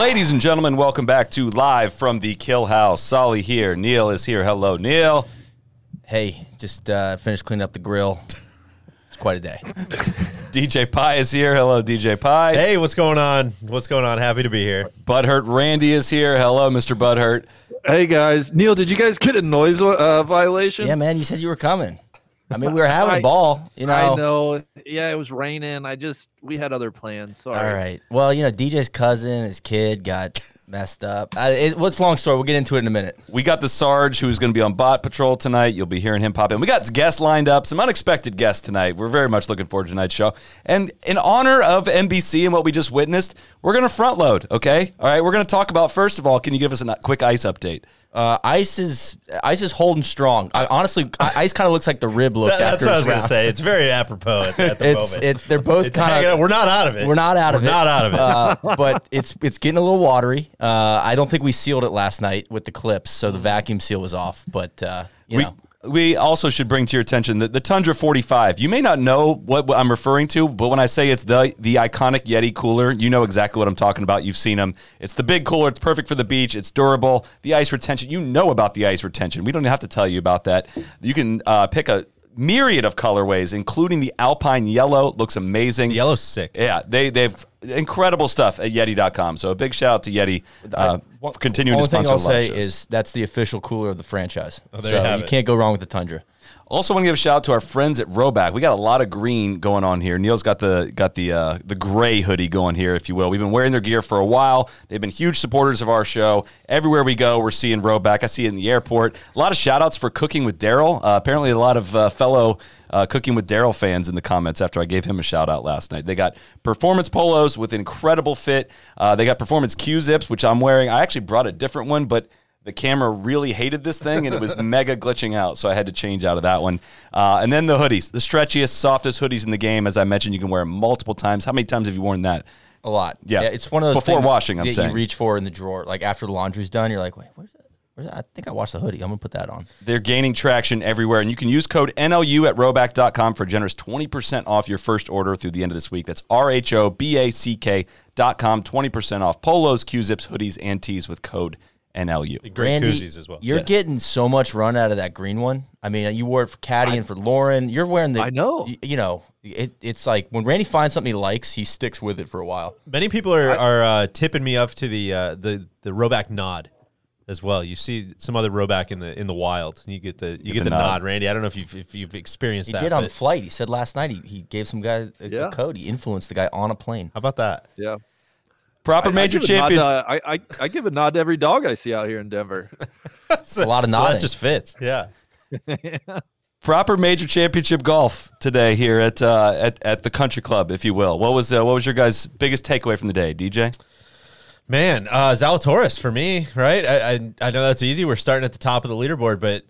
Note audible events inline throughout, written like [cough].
Ladies and gentlemen, welcome back to Live from the Kill House. Solly here. Neil is here. Hello, Neil. Hey, just uh, finished cleaning up the grill. It's quite a day. [laughs] DJ Pie is here. Hello, DJ Pie. Hey, what's going on? What's going on? Happy to be here. Butthurt Randy is here. Hello, Mr. Butthurt. Hey guys, Neil, did you guys get a noise uh, violation? Yeah, man, you said you were coming. I mean, we were having I- a ball, you know. I know. Yeah, it was raining. I just we had other plans. Sorry. All right. Well, you know, DJ's cousin, his kid got messed up. I, it, what's long story? We'll get into it in a minute. We got the Sarge who's going to be on Bot Patrol tonight. You'll be hearing him pop in. We got guests lined up, some unexpected guests tonight. We're very much looking forward to tonight's show. And in honor of NBC and what we just witnessed, we're going to front load, okay? All right, we're going to talk about, first of all, can you give us a quick ice update? Uh, ice is ice is holding strong. I, honestly, ice kind of looks like the rib look That- that's what I was going to say. It's very apropos at, at the It's moment. it's they're both kind of We're not out of it. We're not out of We're it. not out of it. Uh, but it's it's getting a little watery. Uh, I don't think we sealed it last night with the clips, so the vacuum seal was off. But uh, you we, know, we also should bring to your attention that the Tundra 45. You may not know what, I'm referring to, but when I say it's the the iconic Yeti cooler, you know exactly what I'm talking about. You've seen them. It's the big cooler. It's perfect for the beach. It's durable. The ice retention. You know about the ice retention. We don't have to tell you about that. You can uh, pick a myriad of colorways, including the Alpine Yellow. Looks amazing. Yellow's sick. Yeah, they they've incredible stuff at Yeti.com. So a big shout out to Yeti uh, for continuing to only thing I'll say shows. is that's the official cooler of the franchise. Oh, there so you have you it. can't go wrong with the Tundra. Also, want to give a shout out to our friends at Rhoback. We got a lot of green going on here. Neil's got the got the uh, the gray hoodie going here, if you will. We've been wearing their gear for a while. They've been huge supporters of our show. Everywhere we go, we're seeing Rhoback. I see it in the airport. A lot of shout outs for cooking with Daryl. Uh, apparently, a lot of uh, fellow uh, cooking with Daryl fans in the comments after I gave him a shout out last night. They got performance polos with incredible fit. Uh, they got performance Q zips, which I'm wearing. I actually brought a different one, but the camera really hated this thing and it was mega glitching out, so I had to change out of that one. Uh, and then the hoodies, the stretchiest, softest hoodies in the game. As I mentioned, you can wear them multiple times. How many times have you worn that? A lot. Yeah. it's one of those Before things washing, I'm that saying. you reach for in the drawer. Like after the laundry's done, you're like, wait, where's that? I think I washed the hoodie. I'm gonna put that on. They're gaining traction everywhere, and you can use code NLU at rhoback.com for generous 20% off your first order through the end of this week. That's R H O B A C K dot com, 20% off polos, Q zips, hoodies, and tees with code NLU. Great Randy, koozies as well. You're Yes. getting so much run out of that green one. I mean, you wore it for Caddy and for Lauren. You're wearing the. I know. You, you know, it, it's like when Randy finds something he likes, he sticks with it for a while. Many people are, are uh, tipping me off to the uh, the the Rhoback nod as well. You see some other Rhoback in the in the wild, and you get the you get, the the, nod. nod. Randy. I don't know if you've if you've experienced He that. He did on but flight. He said last night he, he gave some guy a, a code. He influenced the guy on a plane. How about that? Yeah. Proper I- I major give a nod champion. to- I, I I give a nod to every dog I see out here in Denver. [laughs] a lot of So nodding. that just fits. Yeah. [laughs] Proper major championship golf today here at uh, at at the country club, if you will. What was uh, what was your guys' biggest takeaway from the day, DJ? Man, uh, Zalatoris for me, right? I, I I know that's easy. We're starting at the top of the leaderboard, but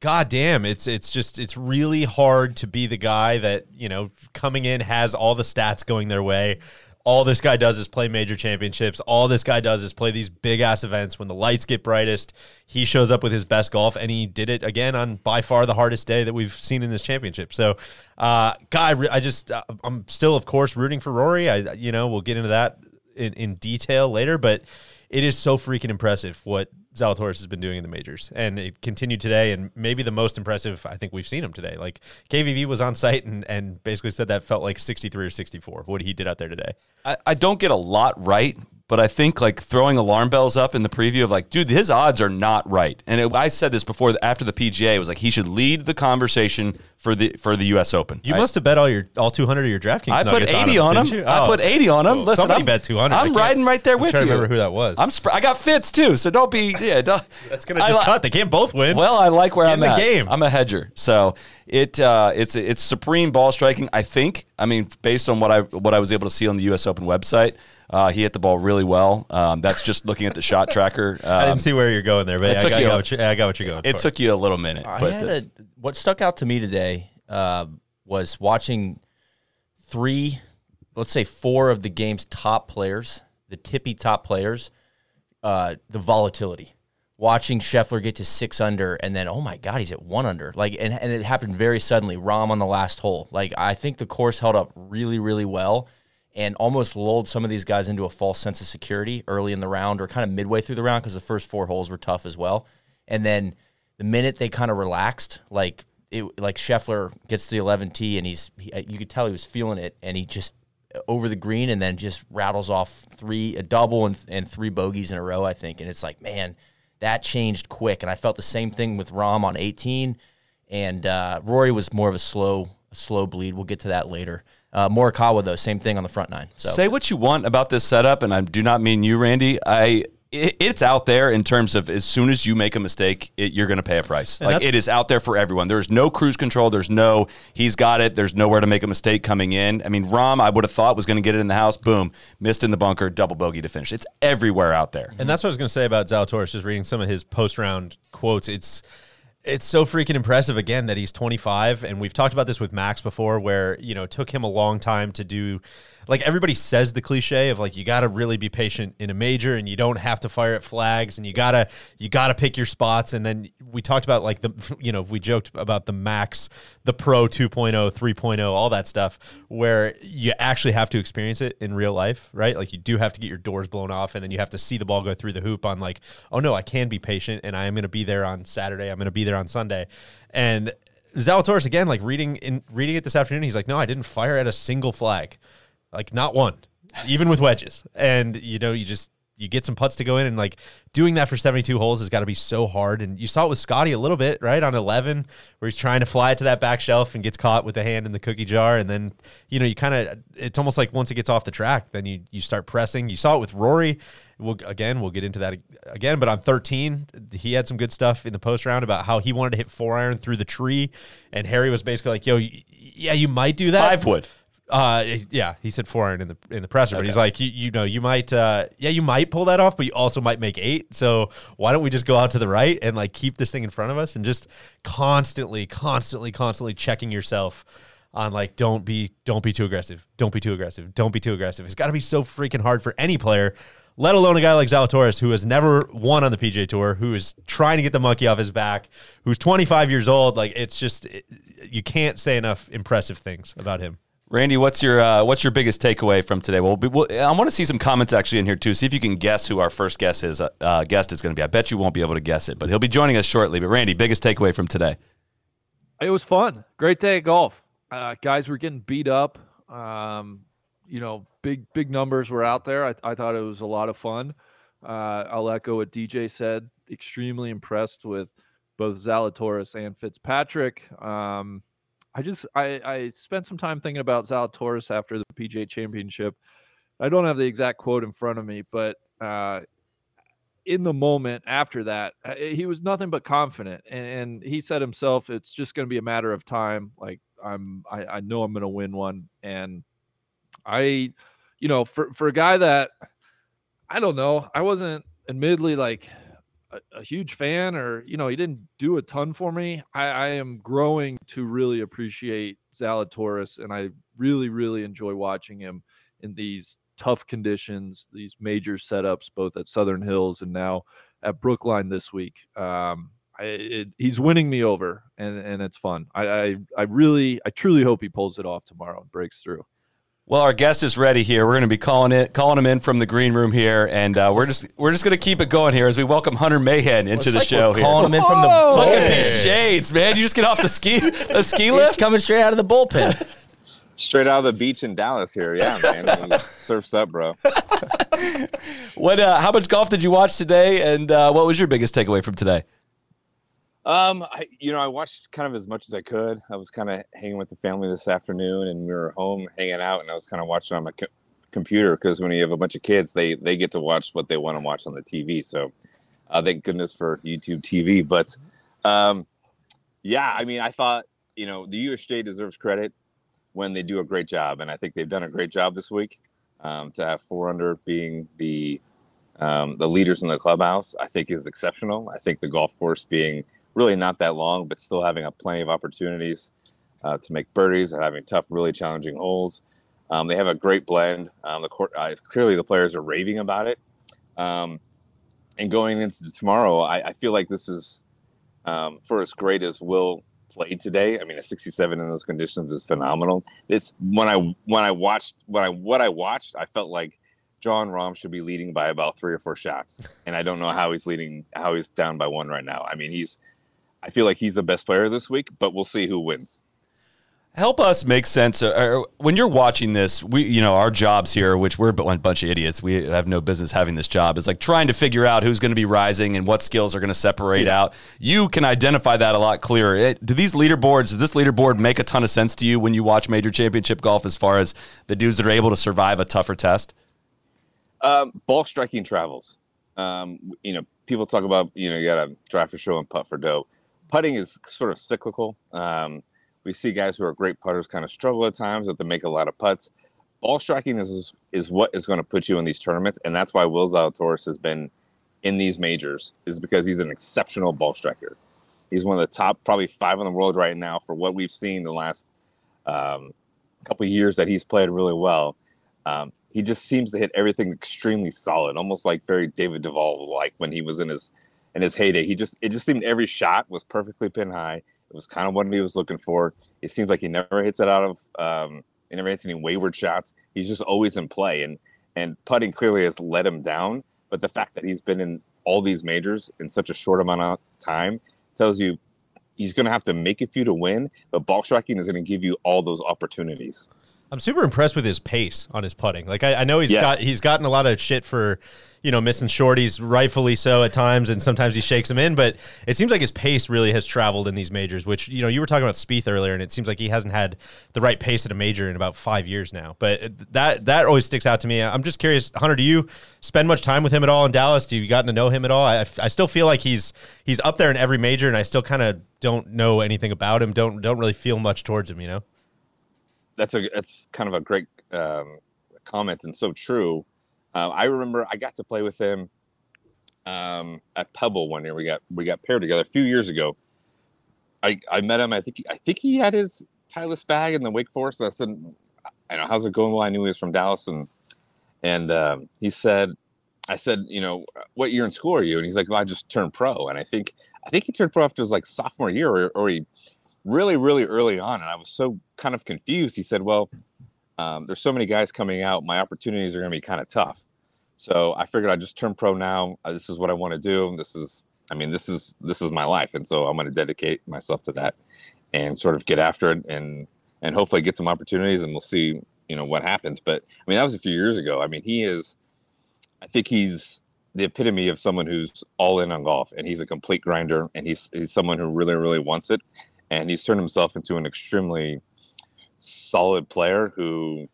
god damn, it's it's just it's really hard to be the guy that you know coming in has all the stats going their way. All this guy does is play major championships. All this guy does is play these big ass events when the lights get brightest. He shows up with his best golf, and he did it again on by far the hardest day that we've seen in this championship. So, uh, I, I just uh, I'm still, of course, rooting for Rory. I you know we'll get into that in, in detail later, but it is so freaking impressive what Zalatoris has been doing in the majors, and it continued today. And maybe the most impressive I think we've seen him today. Like KVV was on site and and basically said that felt like 63 or 64 what he did out there today. I, I don't get a lot right, but I think like throwing alarm bells up in the preview of like, dude, his odds are not right. And it, I said this before after the PGA it was like he should lead the conversation for the for the U.S. Open. You I- must have bet all your all 200 of your DraftKings. I put 80 on him. didn't you? I Oh. put 80 on him. Well, Listen, somebody I'm, bet 200. I I'm riding right there I'm with trying you. to remember who that was. I'm sp- I got fits too, so don't be yeah. Don't, That's gonna just li- cut. They can't both win. Well, I like where Get I'm in the at. game. I'm a hedger, so it uh, it's it's supreme ball striking. I think. I mean, based on what I what I was able to see on the U.S. Open website, Uh, he hit the ball really well. Um, that's just looking at the shot tracker. Um, [laughs] I didn't see where you're going there, but it I got, you I a- got what you, I got what you're going it for. took you a little minute, I but had uh, a, what stuck out to me today uh, was watching three, let's say four of the game's top players, the tippy top players, uh, the volatility. Watching Scheffler get to six under, and then oh my god, he's at one under. Like, and, and it happened very suddenly. Rahm on the last hole. Like, I think the course held up really, really well, and almost lulled some of these guys into a false sense of security early in the round or kind of midway through the round because the first four holes were tough as well. And then the minute they kind of relaxed, like it, like Scheffler gets to the 11 tee and he's, he, you could tell he was feeling it, and he just over the green and then just rattles off three a double and, and three bogeys in a row. I think, and it's like man, that changed quick. And I felt the same thing with Rahm on 18, and uh, Rory was more of a slow a slow bleed. We'll get to that later. Uh, Morikawa though, same thing on the front nine. So Say what you want about this setup, and I do not mean you, Randy. I it, it's out there in terms of as soon as you make a mistake, it, you're going to pay a price. like it is out there for everyone. There's no cruise control. There's no he's got it. There's nowhere to make a mistake coming in. I mean, Rahm, I would have thought was going to get it in the house. Boom, missed in the bunker, double bogey to finish. It's everywhere out there. And that's what I was going to say about Zalatoris. Just reading some of his post round quotes, it's it's so freaking impressive again that he's 25, and we've talked about this with Max before, where you know it took him a long time to do. Like everybody says the cliche of like you got to really be patient in a major, and you don't have to fire at flags, and you gotta you gotta pick your spots. And then we talked about like the [laughs] you know we joked about the Max, the Pro 2.0, 3.0, all that stuff, where you actually have to experience it in real life, right? Like you do have to get your doors blown off, and then you have to see the ball go through the hoop on like, oh no, I can be patient, and I am going to be there on Saturday. I'm going to be there on Sunday, and Zalatoris again, like reading in reading it this afternoon, he's like, no, I didn't fire at a single flag, like not one, even with wedges, and you know, you just you get some putts to go in and like doing that for 72 holes has got to be so hard. And you saw it with Scotty a little bit right on 11 where he's trying to fly it to that back shelf and gets caught with the hand in the cookie jar. And then you know you kind of it's almost like once it gets off the track then you you start pressing. You saw it with Rory. We'll again we'll get into that again but on 13 he had some good stuff in the post round about how he wanted to hit four iron through the tree. And Harry was basically like yo yeah you might do that. Five wood. Uh, yeah, he said four iron in the in the presser, but he's like, you, you know, you might, uh, yeah, you might pull that off, but you also might make eight. So why don't we just go out to the right and like keep this thing in front of us and just constantly, constantly, constantly checking yourself on like, don't be, don't be too aggressive, don't be too aggressive, don't be too aggressive. It's got to be so freaking hard for any player. Let alone a guy like Zalatoris, who has never won on the PGA Tour, who is trying to get the monkey off his back, who's 25 years old. Like, it's just, it, you can't say enough impressive things about him. Randy, what's your uh, what's your biggest takeaway from today? Well, we- we'll I want to see some comments actually in here too. See if you can guess who our first guest is. Uh, uh, guest is going to be. I bet you won't be able to guess it, but he'll be joining us shortly. But Randy, biggest takeaway from today? It was fun. Great day at golf. Uh, guys were getting beat up. Um, you know, big big numbers were out there. I, I thought it was a lot of fun. Uh, I'll echo what DJ said. Extremely impressed with both Zalatoris and Fitzpatrick. Um, I just I, I spent some time thinking about Zalatoris after the PGA Championship. I don't have the exact quote in front of me, but uh, in the moment after that, uh, he was nothing but confident, and, and he said himself, "It's just going to be a matter of time. Like I'm, I, I know I'm going to win one." And I, you know, for for a guy that I don't know, I wasn't admittedly like a, a huge fan, or you know, he didn't do a ton for me. I, I am growing to really appreciate Zalatoris, and I really, really enjoy watching him in these tough conditions, these major setups, both at Southern Hills and now at Brookline this week. Um, I, it, he's winning me over, and and it's fun. I, I I really, I truly hope he pulls it off tomorrow and breaks through. Well, our guest is ready here. We're going to be calling it, calling him in from the green room here, and uh, we're just we're just going to keep it going here as we welcome Hunter Mahan into It's the like show we're here. calling him in from the Look at bullpen. these shades, man! You just get off the ski the ski It's lift. coming straight out of the bullpen. Straight out of the beach in Dallas here. Yeah, man. I mean, surfs up, bro. [laughs] What? Uh, how much golf did you watch today, and uh, what was your biggest takeaway from today? Um, I, you know, I watched kind of as much as I could. I was kind of hanging with the family this afternoon, and we were home hanging out, and I was kind of watching on my co- computer because when you have a bunch of kids, they they get to watch what they want to watch on the TV. So, uh, thank goodness for YouTube TV. But, um, yeah, I mean, I thought you know the USGA deserves credit when they do a great job, and I think they've done a great job this week. um, to have four under being the um, the leaders in the clubhouse, I think is exceptional. I think the golf course being really not that long, but still having a plenty of opportunities uh, to make birdies and having tough, really challenging holes. Um, they have a great blend. Um, the court, uh, clearly the players are raving about it. Um, and going into tomorrow, I, I feel like this is um, for as great as Will played today. I mean, a 67 in those conditions is phenomenal. It's when I when I watched when I what I watched, I felt like Jon Rahm should be leading by about three or four shots, and I don't know how he's leading, how he's down by one right now. I mean, he's, I feel like he's the best player this week, but we'll see who wins. Help us make sense. Uh, when you're watching this, we, you know, our jobs here, which we're a bunch of idiots, we have no business having this job, is like trying to figure out who's going to be rising and what skills are going to separate yeah. out. You can identify that a lot clearer. It, do these leaderboards, does this leaderboard make a ton of sense to you when you watch major championship golf as far as the dudes that are able to survive a tougher test? Um, ball striking travels. Um, you know, people talk about, you know, you got to drive for show and putt for dough. Putting is sort of cyclical. Um, we see guys who are great putters kind of struggle at times, but they make a lot of putts. Ball striking is is what is going to put you in these tournaments, and that's why Will Zalatoris has been in these majors is because he's an exceptional ball striker. He's one of the top, probably five in the world right now for what we've seen the last um, couple years that he's played really well. Um, he just seems to hit everything extremely solid, almost like very David Duval like when he was in his in his heyday. He just it just seemed every shot was perfectly pin high. It was kind of what he was looking for. It seems like he never hits it out of. Um, he never hits any wayward shots. He's just always in play, and and putting clearly has let him down. But the fact that he's been in all these majors in such a short amount of time tells you he's going to have to make a few to win. But ball striking is going to give you all those opportunities. I'm super impressed with his pace on his putting. Like I, I know he's yes. got he's gotten a lot of shit for, you know, missing shorties, rightfully so at times, and sometimes he shakes them in. But it seems like his pace really has traveled in these majors. Which you know you were talking about Spieth earlier, and it seems like he hasn't had the right pace at a major in about five years now. But that that always sticks out to me. I'm just curious, Hunter, do you spend much time with him at all in Dallas? Do you gotten to know him at all? I, I still feel like he's he's up there in every major, and I still kind of don't know anything about him. Don't don't really feel much towards him. You know that's a that's kind of a great um, comment and so true. Uh, I remember I got to play with him um, at Pebble one year. We got we got paired together a few years ago. I I met him. I think I think he had his Titleist bag in the Wake Forest. And I said, "I know how's it going?" Well, I knew he was from Dallas, and and um, he said, "I said, you know, what year in school are you?" And he's like, "Well, I just turned pro." And I think I think he turned pro after his like sophomore year, or, or he really, really early on. And I was so kind of confused. He said, Well, um, there's so many guys coming out. My opportunities are going to be kind of tough. So I figured I'd just turn pro now. Uh, this is what I want to do. This is, I mean, this is this is my life, and so I'm going to dedicate myself to that, and sort of get after it, and and hopefully get some opportunities, and we'll see, you know, what happens. But I mean, that was a few years ago. I mean, he is, I think he's the epitome of someone who's all in on golf, and he's a complete grinder, and he's he's someone who really really wants it, and he's turned himself into an extremely solid player who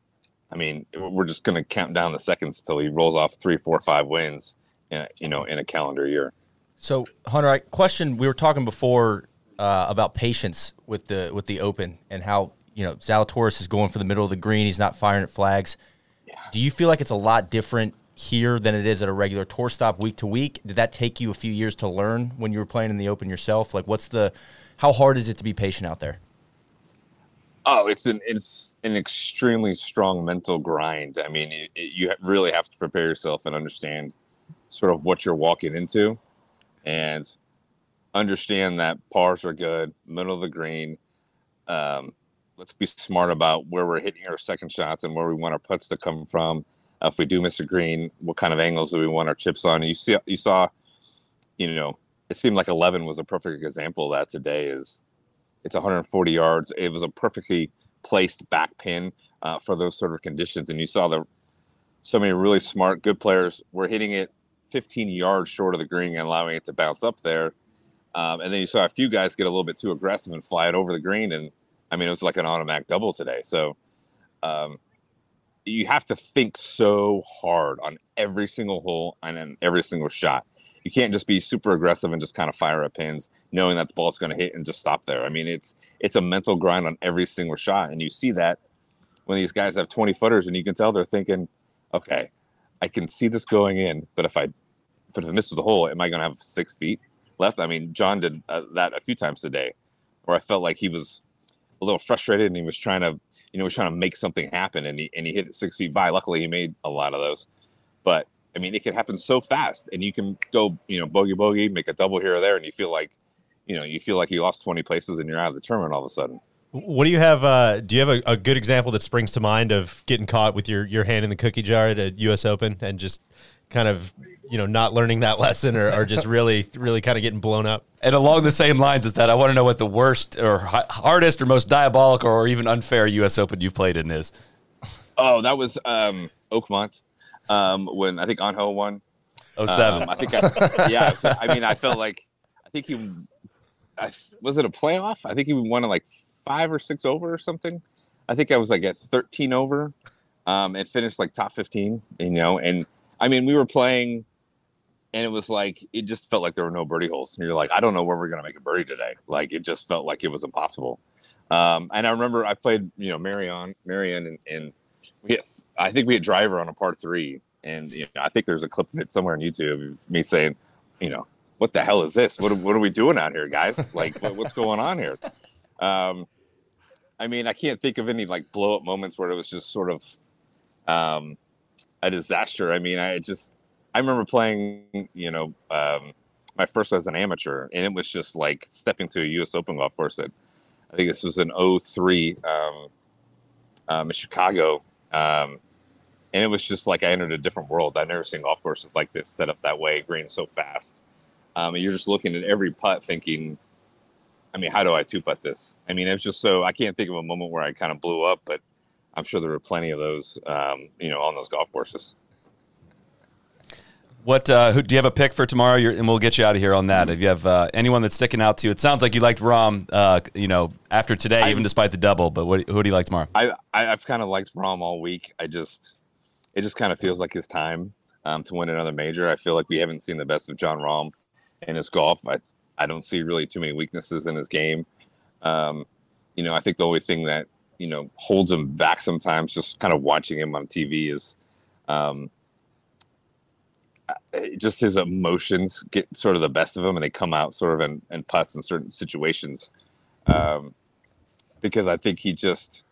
I mean, we're just going to count down the seconds until he rolls off three, four, five wins, in, you know, in a calendar year. So, Hunter, I question. We were talking before uh, about patience with the with the Open and how you know Zalatoris is going for the middle of the green. He's not firing at flags. Do you feel like it's a lot different here than it is at a regular tour stop week to week? Did that take you a few years to learn when you were playing in the Open yourself? Like, what's the how hard is it to be patient out there? Oh, it's an it's an extremely strong mental grind. I mean, it, it, you really have to prepare yourself and understand sort of what you're walking into, and understand that pars are good, middle of the green. Um, let's be smart about where we're hitting our second shots and where we want our putts to come from. Uh, if we do miss a green, what kind of angles do we want our chips on? you see, you saw, you know, it seemed like 11 was a perfect example of that today is it's 140 yards. It was a perfectly placed back pin uh, for those sort of conditions and you saw the so many really smart good players were hitting it 15 yards short of the green and allowing it to bounce up there. Um, and then you saw a few guys get a little bit too aggressive and fly it over the green and i mean it was like an automatic double today. So um, you have to think so hard on every single hole and on every single shot you can't just be super aggressive and just kind of fire at pins, knowing that the ball's going to hit and just stop there. I mean, it's it's a mental grind on every single shot, and you see that when these guys have 20 footers, and you can tell they're thinking, okay, I can see this going in, but if I if it misses the hole, am I going to have six feet left? I mean, Jon did uh, that a few times today, where I felt like he was a little frustrated and he was trying to, you know, was trying to make something happen, and he and he hit it six feet by. Luckily, he made a lot of those, but I mean, it can happen so fast, and you can go, you know, bogey bogey, make a double here or there, and you feel like, you know, you feel like you lost twenty places and you're out of the tournament all of a sudden. What do you have? Uh, do you have a, a, good example that springs to mind of getting caught with your, your hand in the cookie jar at a U.S. Open and just kind of you know not learning that [laughs] lesson or, or just really really kind of getting blown up? And along the same lines as that, I want to know what the worst or hardest or most diabolical or even unfair U.S. Open you've played in is. Oh, that was um, Oakmont um, when I think Ángel won. Oh seven. Um, I think I, yeah. So, I mean, I felt like I think he I, was it a playoff. I think he won like five or six over or something. I think I was like at 13 over um, and finished like top 15, you know. And I mean, we were playing and it was like, it just felt like there were no birdie holes. And you're like, I don't know where we're going to make a birdie today. Like, it just felt like it was impossible. Um, and I remember I played, you know, Merion, Merion, and, and had, I think we had driver on a part three. And, you know, I think there's a clip of it somewhere on YouTube of me saying, you know, what the hell is this? What, what are we doing out here, guys? Like, what, what's going on here? Um, I mean, I can't think of any like blow up moments where it was just sort of um, a disaster. I mean, I just I remember playing, you know, um, my first as an amateur, and it was just like stepping to a U.S. Open golf course. I think this was an 03 um, um, in Chicago, um, and it was just like I entered a different world. I've never seen golf courses like this set up that way, green so fast. Um, and you're just looking at every putt, thinking, I mean, how do I two putt this? I mean, it's just so I can't think of a moment where I kind of blew up, but I'm sure there were plenty of those, um, you know, on those golf courses. What uh, who, do you have a pick for tomorrow? You're, and we'll get you out of here on that. If you have uh, anyone that's sticking out to you, it sounds like you liked Rahm. Uh, you know, after today, I, even despite the double. But what, who do you like tomorrow? I, I have kind of liked Rahm all week. I just it just kind of feels like his time um, to win another major. I feel like we haven't seen the best of Jon Rahm in his golf. I I don't see really too many weaknesses in his game. Um, you know, I think the only thing that you know holds him back sometimes, just kind of watching him on TV, is um, just his emotions get sort of the best of him, and they come out sort of in, in putts in certain situations. Um, because I think he just,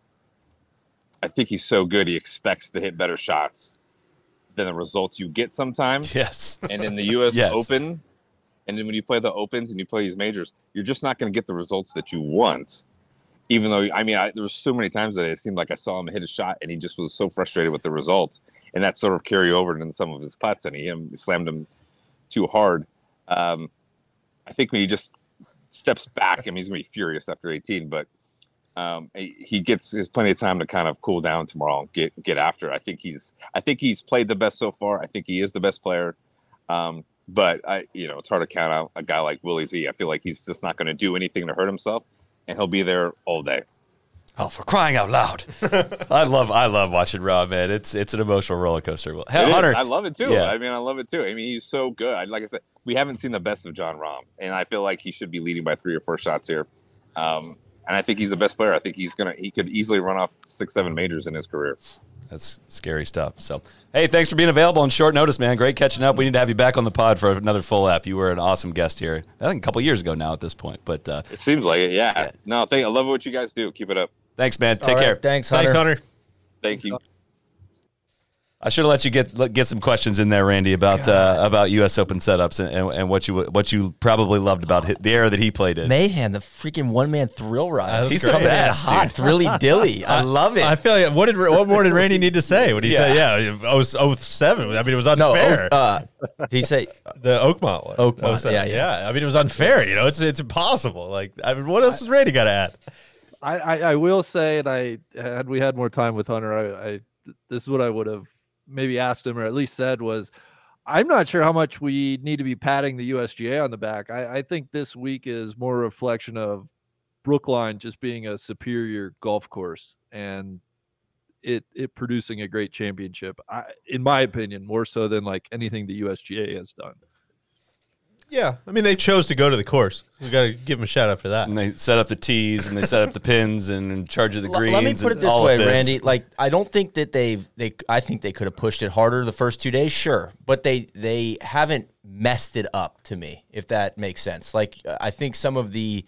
I think he's so good, he expects to hit better shots than the results you get sometimes. Yes. And in the U.S. [laughs] Yes. Open, and then when you play the opens and you play these majors, you're just not going to get the results that you want. Even though, I mean, I, there was so many times that it seemed like I saw him hit a shot and he just was so frustrated with the results. And that sort of carry over into some of his putts and he, slammed him too hard. Um, I think when he just steps back, I mean, he's going to be furious after 18, but um, he gets his plenty of time to kind of cool down tomorrow and get get after. I think he's I think he's played the best so far. I think he is the best player. Um, but I, you know, it's hard to count out a guy like Willie Z. I feel like he's just not going to do anything to hurt himself, and he'll be there all day. Oh, for crying out loud! [laughs] I love, I love watching Rob, man. It's it's an emotional roller coaster. Hey, Hunter, I love it too. Yeah. I mean, I love it too. I mean, he's so good. I, like I said, we haven't seen the best of Jon Rahm, and I feel like he should be leading by three or four shots here. Um, and I think he's the best player. I think he's gonna, he could easily run off six, seven majors in his career. That's scary stuff. So, hey, thanks for being available on short notice, man. Great catching up. We need to have you back on the pod for another full app. You were an awesome guest here. I think a couple years ago now at this point, but uh, it seems like it. Yeah. yeah. No, thank. I love what you guys do. Keep it up. Thanks, man. Take care. Thanks, Hunter. Thanks, Hunter. Thank you. I should have let you get get some questions in there, Randy, about uh, about U.S. Open setups and, and, and, what you what you probably loved about the era that he played in. Mahan, the freaking one man thrill ride. He's the best, hot, thrilly dilly. I, [laughs] I, love it. I feel like what did what more did Randy need to say? What did he yeah. say? Yeah, oh, was 07. I mean, it was unfair. No, uh, did he say [laughs] the Oakmont one? Oakmont, yeah, yeah, yeah. I mean, it was unfair. You know, it's it's impossible. Like, I mean, what else has Randy got to add? I, I, I will say, and I had we had more time with Hunter, I, I this is what I would have maybe asked him or at least said was I'm not sure how much we need to be patting the USGA on the back. I, I think this week is more a reflection of Brookline just being a superior golf course and it it producing a great championship. I, in my opinion, more so than like anything the USGA has done. Yeah, I mean they chose to go to the course. We got to give them a shout out for that. And they set up the tees and they set up the pins and in charge of the greens. Let me put it this way, this. Randy. Like, I don't think that they've they. I think they could have pushed it harder the first two days, sure, but they they haven't messed it up to me, if that makes sense. Like, I think some of the,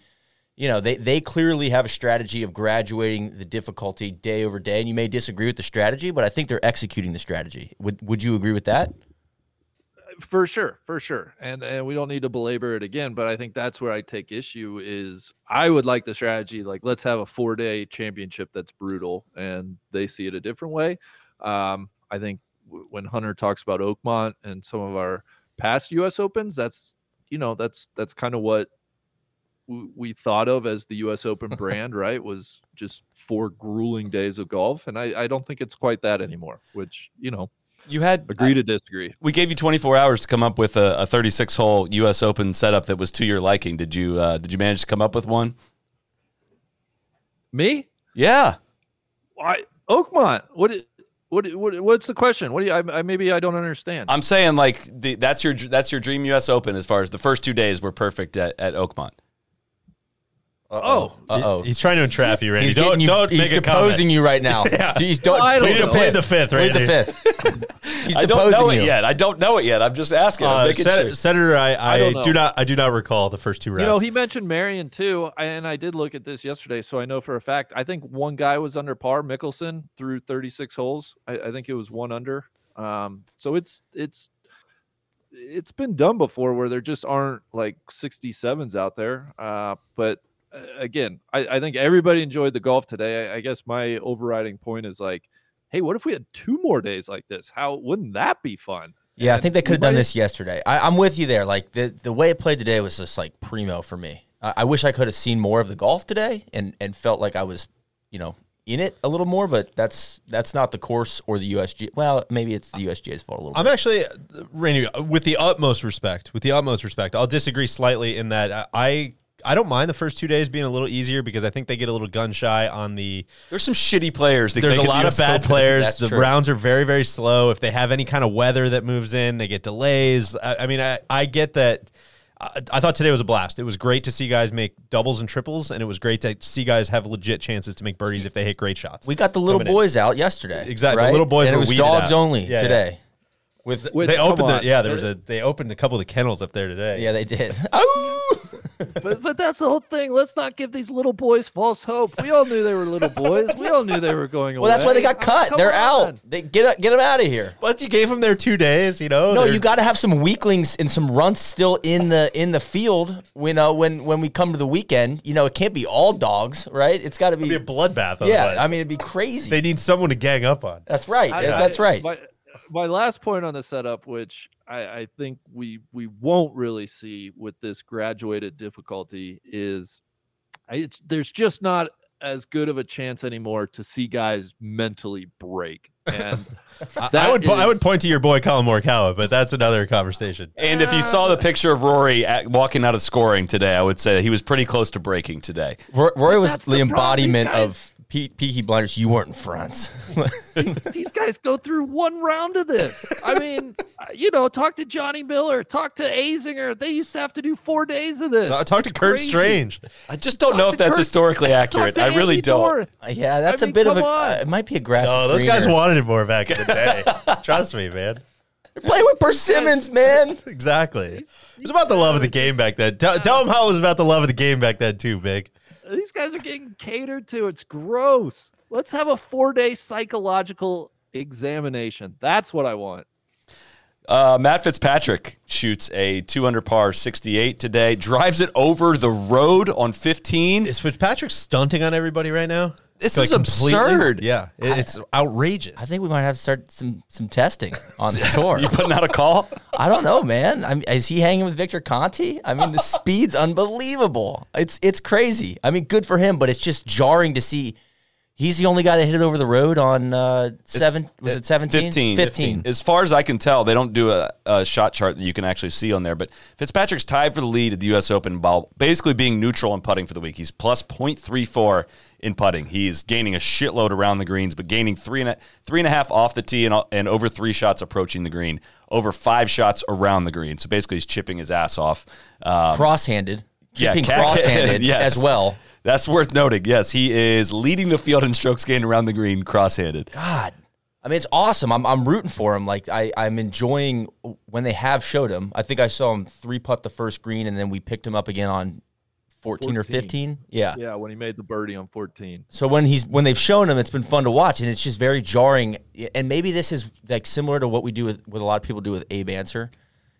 you know, they they clearly have a strategy of graduating the difficulty day over day, and you may disagree with the strategy, but I think they're executing the strategy. Would Would you agree with that? For sure for sure and and we don't need to belabor it again but i think that's where i take issue is i would like the strategy like let's have a four day championship that's brutal and they see it a different way. Um i think w- when hunter talks about oakmont and some of our past us opens that's you know that's that's kind of what w- we thought of as the us open [laughs] brand right was just four grueling days of golf and i i don't think it's quite that anymore which you know You had agree to disagree We gave you 24 hours to come up with a, a 36 hole U.S. Open setup that was to your liking. Did you uh, Did you manage to come up with one? me Yeah. I Oakmont. What? i- What? What? What's the question? What do you? I, I maybe I don't understand. I'm saying like the, that's your that's your dream U.S. Open as far as the first two days were perfect at, at Oakmont. Oh, uh oh. He's trying to entrap you, Randy. He's don't getting you, don't he's make a deposing comment. you right now. [laughs] He's don't, I don't plead the know. fifth. Plead the fifth, Plead the fifth. He's I don't know it you. yet. I don't know it yet. I'm just asking. I'm Uh, Sen- sure. Senator, I, I, don't know. do not I do not recall the first two rounds. you know he mentioned Merion too, and I did look at this yesterday, so I know for a fact. I think one guy was under par. Mickelson through 36 holes. I, I think it was one under. Um, so it's it's it's been done before where there just aren't like 67s out there. Uh, but again, I, I think everybody enjoyed the golf today. I, I guess my overriding point is like, hey, what if we had two more days like this? How wouldn't that be fun? Yeah, I think they could have done this yesterday. I, I'm with you there. Like the the way it played today was just like primo for me. I, I wish I could have seen more of the golf today and and felt like I was, you know, in it a little more. But that's that's not the course or the USG. Well, maybe it's the USGA's fault a little. I'm bit. actually, Randy, with the utmost respect, with the utmost respect, I'll disagree slightly in that I I don't mind the first two days being a little easier because I think they get a little gun shy on the. There's some shitty players. That There's a lot of bad players. The true. rounds are very very slow. If they have any kind of weather that moves in, they get delays. I, I mean, I I get that. I, I thought today was a blast. It was great to see guys make doubles and triples, and it was great to see guys have legit chances to make birdies if they hit great shots. we got the little coming in. boys out yesterday. Exactly. The little boys and were it was dogs out. only Yeah, yeah. today. With Which, they opened the yeah. There was a they opened a couple of the kennels up there today. yeah, they did. [laughs] Oh, but but that's the whole thing. Let's not give these little boys false hope. We all knew they were little boys. We all knew they were going away. well, that's why they got cut. come They're on. out. They get get them out of here. But you gave them their two days, you know. No, they're- you got to have some weaklings and some runts still in the in the field. You know, when when we come to the weekend, you know, it can't be all dogs, right? It's got to be. be a bloodbath. yeah, otherwise. I mean, it'd be crazy. they need someone to gang up on. that's right. I- that's I- right. My, my last point on the setup, which I, I think we we won't really see with this graduated difficulty, is it's, there's just not as good of a chance anymore to see guys mentally break. And [laughs] I that would po- I would point to your boy Collin Morikawa, but that's another conversation. And if you saw the picture of Rory at, walking out of scoring today, I would say he was pretty close to breaking today. Roy, Roy was that's the, the problem. Embodiment guys- of Pe- Peaky Blinders. You weren't in France. [laughs] these, these guys go through one round of this. I mean, uh, you know, talk to Johnny Miller, talk to Azinger. They used to have to do four days of this. Talk, talk to It's Kurt crazy. Strange. I just don't Talk know if that's Kurt- historically accurate. I really Andy don't. Dorr. yeah, that's I a mean, bit of a. Uh, it might be a grass. Oh, is those guys wanted it more back in the day. [laughs] Trust me, man. you play with Persimmons, man. [laughs] Exactly. It was about the love of the game back then. Tell, tell them how it was about the love of the game back then too, Big. These guys are getting catered to. It's gross. Let's have a four day psychological examination. That's what I want. Uh, Matt Fitzpatrick shoots a two under par 68 today, drives it over the road on 15. Is Fitzpatrick stunting on everybody right now? This Like, is absurd. Yeah, it- it's outrageous. I think we might have to start some some testing on the [laughs] tour. You putting out a call? I don't know, man. I mean, is he hanging with Victor Conte? I mean, the [laughs] speed's unbelievable. It's it's crazy. I mean, good for him, but it's just jarring to see He's the only guy that hit it over the road on uh, seven. Was it 17? 15. 15. As far as I can tell, they don't do a, a shot chart that you can actually see on there. But Fitzpatrick's tied for the lead at the U.S. Open while basically being neutral in putting for the week. He's plus 0.34 in putting. He's gaining a shitload around the greens, but gaining three and a, three and a half off the tee and, and over three shots approaching the green, over five shots around the green. So basically, he's chipping his ass off. Um, Cross-handed. Yeah, Keeping cat- [laughs] cross-handed yes. as well. That's worth noting. Yes, he is leading the field in strokes gained around the green, cross-handed. God. I mean, it's awesome. I'm, I'm rooting for him. Like I, I'm enjoying when they have showed him. I think I saw him three putt the first green, and then we picked him up again on 14, or 15. Yeah. Yeah, when he made the birdie on 14. So when he's when they've shown him, it's been fun to watch, and it's just very jarring. And maybe this is like similar to what we do with what a lot of people do with Abe Ancer.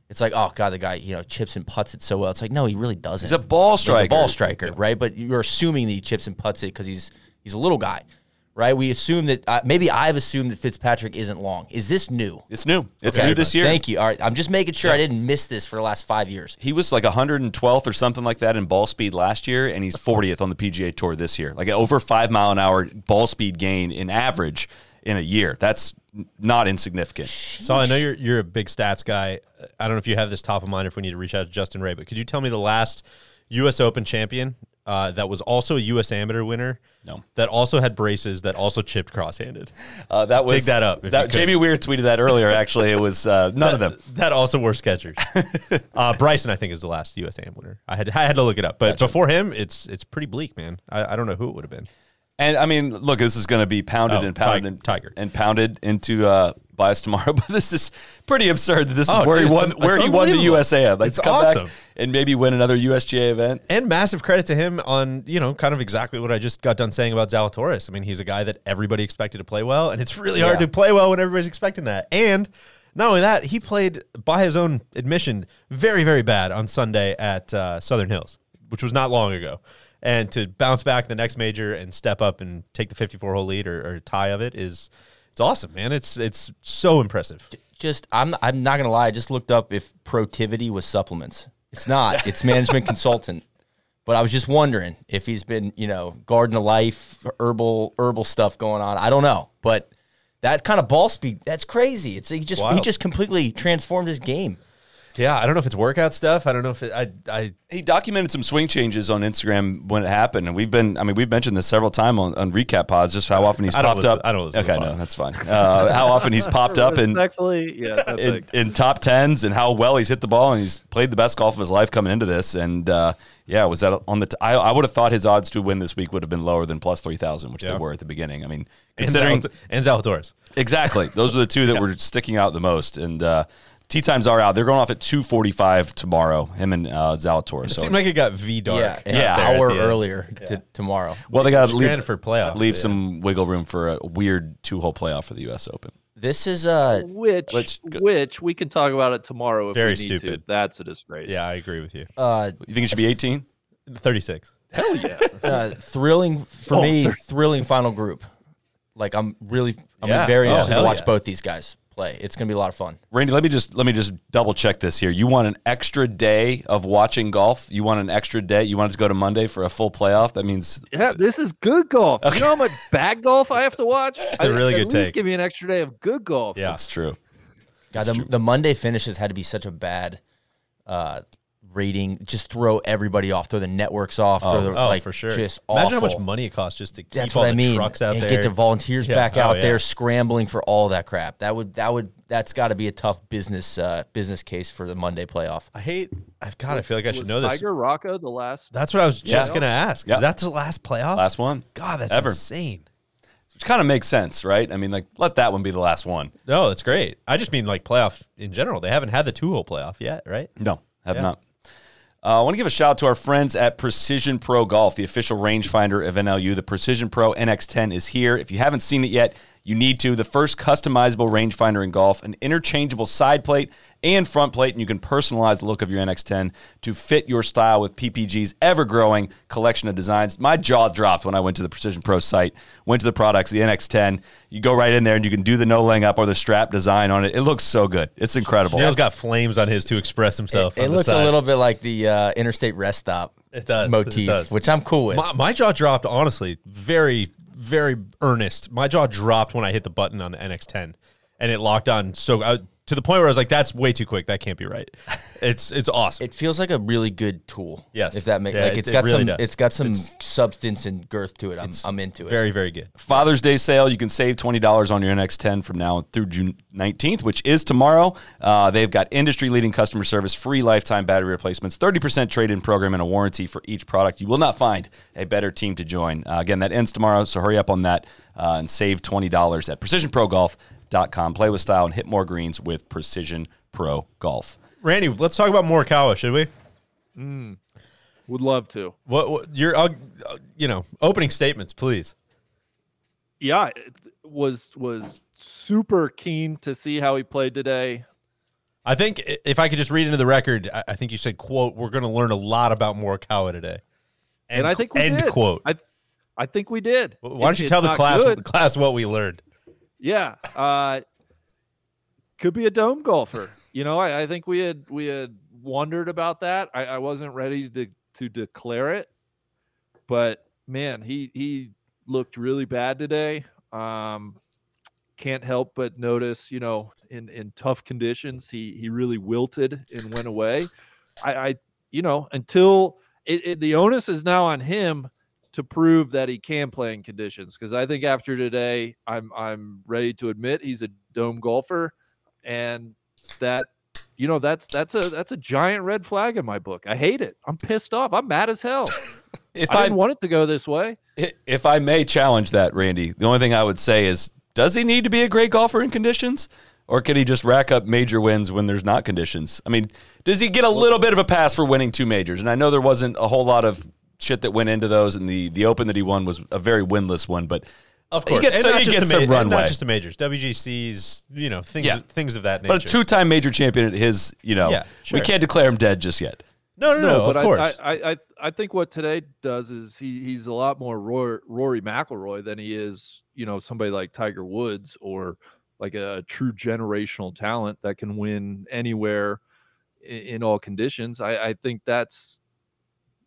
It's like, oh god, the guy you know chips and puts it so well. It's like, no, he really doesn't. He's a ball striker. He's a ball striker, right? But you're assuming that he chips and puts it because he's he's a little guy, right? We assume that uh, maybe I've assumed that Fitzpatrick isn't long. Is this new? It's new. It's Okay. new this year. Thank you. All right, I'm just making sure I didn't miss this for the last five years. He was like 112th or something like that in ball speed last year, and he's 40th on the PGA Tour this year. Like over five mile an hour ball speed gain in average in a year. That's not insignificant. So I know you're you're a big stats guy. I don't know if you have this top of mind or if we need to reach out to Justin Ray, but could you tell me the last U.S. Open champion uh, that was also a U.S. Amateur winner? No. That also had braces that also chipped cross-handed. Uh, that was Dig that up That. Jamie Weir tweeted that earlier. Actually, it was uh, none of them. That also wore Skechers. [laughs] uh, Bryson, I think, is the last U.S. Am winner. I had I had to look it up, but before him, it's it's pretty bleak, man. I, I don't know who it would have been. And I mean, look, this is going to be pounded Oh, and pounded and, Tiger. and pounded into uh, by us tomorrow. [laughs] But this is pretty absurd. That this is Oh, where dude, he won, where he won the. USAM. Like It's come awesome. back and maybe win another USGA event. And massive credit to him on, you know, kind of exactly what I just got done saying about Zalatoris. I mean, he's a guy that everybody expected to play well, and it's really hard Yeah. to play well when everybody's expecting that. And not only that, he played, by his own admission, very, very bad on Sunday at uh, Southern Hills, which was not long ago. And to bounce back the next major and step up and take the 54 hole lead or, or tie of it is, it's awesome, man. It's it's so impressive. Just I'm I'm not gonna lie. I just looked up if Protiviti was supplements. It's not. It's management consultant. But I was just wondering if he's been, you know, garden of life, herbal herbal stuff going on. I don't know, but that kind of ball speed, that's crazy. It's he just he just completely transformed his game. Yeah, I don't know if it's workout stuff. I don't know if it. I I He documented some swing changes on Instagram when it happened, and we've been. I mean, we've mentioned this several times on, on recap pods. Just how often he's popped listen- up. I don't listen Okay, the no, pod. that's fine. Uh, how often he's popped up and Respectfully, yeah. no in, in top tens and how well he's hit the ball and he's played the best golf of his life coming into this. And uh, yeah, was that on the? T- I, I would have thought his odds to win this week would have been lower than plus three thousand, which Yeah. they were at the beginning. I mean, considering and Zalatoris. exactly those were the two that [laughs] were sticking out the most. And uh, tee times are out; they're going off at two forty five tomorrow. Him and uh, Zalatoris. It So, seemed like it got V dark. yeah, an Yeah. hour the end. earlier to tomorrow. well, they got to leave for playoff, leave yeah. some wiggle room for a weird two hole playoff for the U.S. Open. This is uh which Let's which we can talk about it tomorrow if Very we need to. stupid. That's a disgrace. Yeah, I agree with you. uh You think it should be eighteen? 36. Hell yeah. [laughs] uh, thrilling for Oh, me. they're- Thrilling final group. Like I'm really, I'm Yeah. very Oh, interested to watch yeah. both these guys play. It's gonna be a lot of fun. Randy, let me just let me just double check this here. You want an extra day of watching golf? You want an extra day? You want it to go to Monday for a full playoff? That means yeah, this is good golf. You know how much bad golf I have to watch? [laughs] It's a really good At least take. give me an extra day of good golf. Yeah. that's true. God, the, the Monday finishes had to be such a bad uh, rating. Just throw everybody off. Throw the networks off. throw the, Oh, like, for sure. Just Imagine how much money it costs just to keep That's all what the I mean. trucks out there. and there. get the volunteers Yeah. back Oh, out yeah. there scrambling for all that crap. That would that would that's got to be a tough business uh, business case for the Monday playoff. I hate. I've God, I feel like I should Was know this. Tiger Rocco the last. That's what I was just Yeah. gonna ask. Yeah. Is that the last playoff? Last one, God, that's ever. insane. which kind of makes sense, right? I mean, like let that one be the last one. No, that's great. I just mean like playoff in general. They haven't had the two hole playoff yet, right? No, have Yeah. not. Uh, I want to give a shout out to our friends at Precision Pro Golf, the official rangefinder of NLU. The Precision Pro NX10 is here. If you haven't seen it yet, you need to. The first customizable rangefinder in golf, an interchangeable side plate and front plate, and you can personalize the look of your NX10 to fit your style with PPG's ever growing collection of designs. My jaw dropped when I went to the Precision Pro site, went to the products, the NX10. You go right in there and you can do the no laying up or the strap design on it. It looks so good. It's incredible. Neil's got flames on his to express himself. It, it the looks a little bit like the uh, interstate rest stop It does. It motif, does. which I'm cool with. My, my jaw dropped. Honestly, very, very earnest. My jaw dropped when I hit the button on the NX10, and it locked on so I, to the point where I was like, "That's way too quick. That can't be right." [laughs] It's it's awesome. It feels like a really good tool. Yes. if that makes Yeah, like it- it's it got really some does. it's got some It's- substance and girth to it. I'm I'm into it. very very good. Father's Day sale. You can save twenty dollars on your NX10 from now through June nineteenth, which is tomorrow. Uh, they've got industry-leading customer service, free lifetime battery replacements, thirty percent trade-in program, and a warranty for each product. You will not find a better team to join. Uh, again, that ends tomorrow, so hurry up on that uh, and save twenty dollars at PrecisionProGolf.com. Play with style and hit more greens with Precision Pro Golf. Randy, let's talk about Morikawa, should we? Would love to. What, what your uh, you know opening statements, please. Yeah, it was was super keen to see how he played today. I think if I could just read into the record, I, I think you said, "quote We're going to learn a lot about Morikawa today." and I think we end did. quote. I, I think we did. Why don't you It- tell the class good. class what we learned? Yeah, uh, could be a dome golfer. You know, I, I think we had we had wondered about that. I, I wasn't ready to to declare it, but man, he he looked really bad today. Um, can't help but notice, you know, in in tough conditions, he he really wilted and went away. I, I you know, until it, it, the onus is now on him to prove that he can play in conditions. Because I think after today, I'm I'm ready to admit he's a dome golfer, and that you know that's that's a that's a giant red flag in my book. I hate it. I'm pissed off. I'm mad as hell. [laughs] If I I, didn't want it to go this way. if I may challenge that, Randy, the only thing I would say is, does he need to be a great golfer in conditions? Or can he just rack up major wins when there's not conditions? I mean, does he get a little bit of a pass for winning two majors? And I know there wasn't a whole lot of shit that went into those, and the the Open that he won was a very winless one. But Of He course, gets And some- not he just gets some ma- and runway. Not just the majors, WGCs, you know, things, Yeah. things of that nature. but a two time major champion at his, you know, Yeah, we can't declare him dead just yet. no, no, no, but of I, course. I, I, I, I think what today does is he, he's a lot more Rory, Rory McIlroy than he is, you know, somebody like Tiger Woods or like a, true generational talent that can win anywhere in, in all conditions. I, I think that's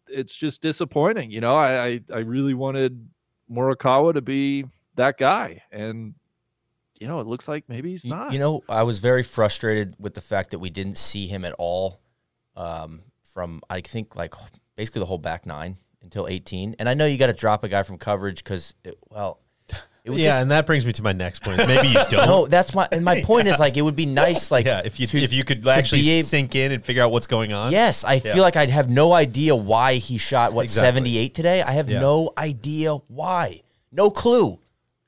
it's just disappointing. You know, I, I, I really wanted Morikawa to be that guy, and you know, it looks like maybe he's not. You know, I was very frustrated with the fact that we didn't see him at all um, from I think like basically the whole back nine until 18. And I know you got to drop a guy from coverage because well, it was yeah, just and that brings me to my next point. Maybe you [laughs] don't. no. That's my and my [laughs] point is like it would be nice like yeah, if you to- if you could actually able- sink in and figure out what's going on. Yes, I Yeah. feel like I'd have no idea why he shot what Exactly. 78 today. I have Yeah. no idea why. No clue.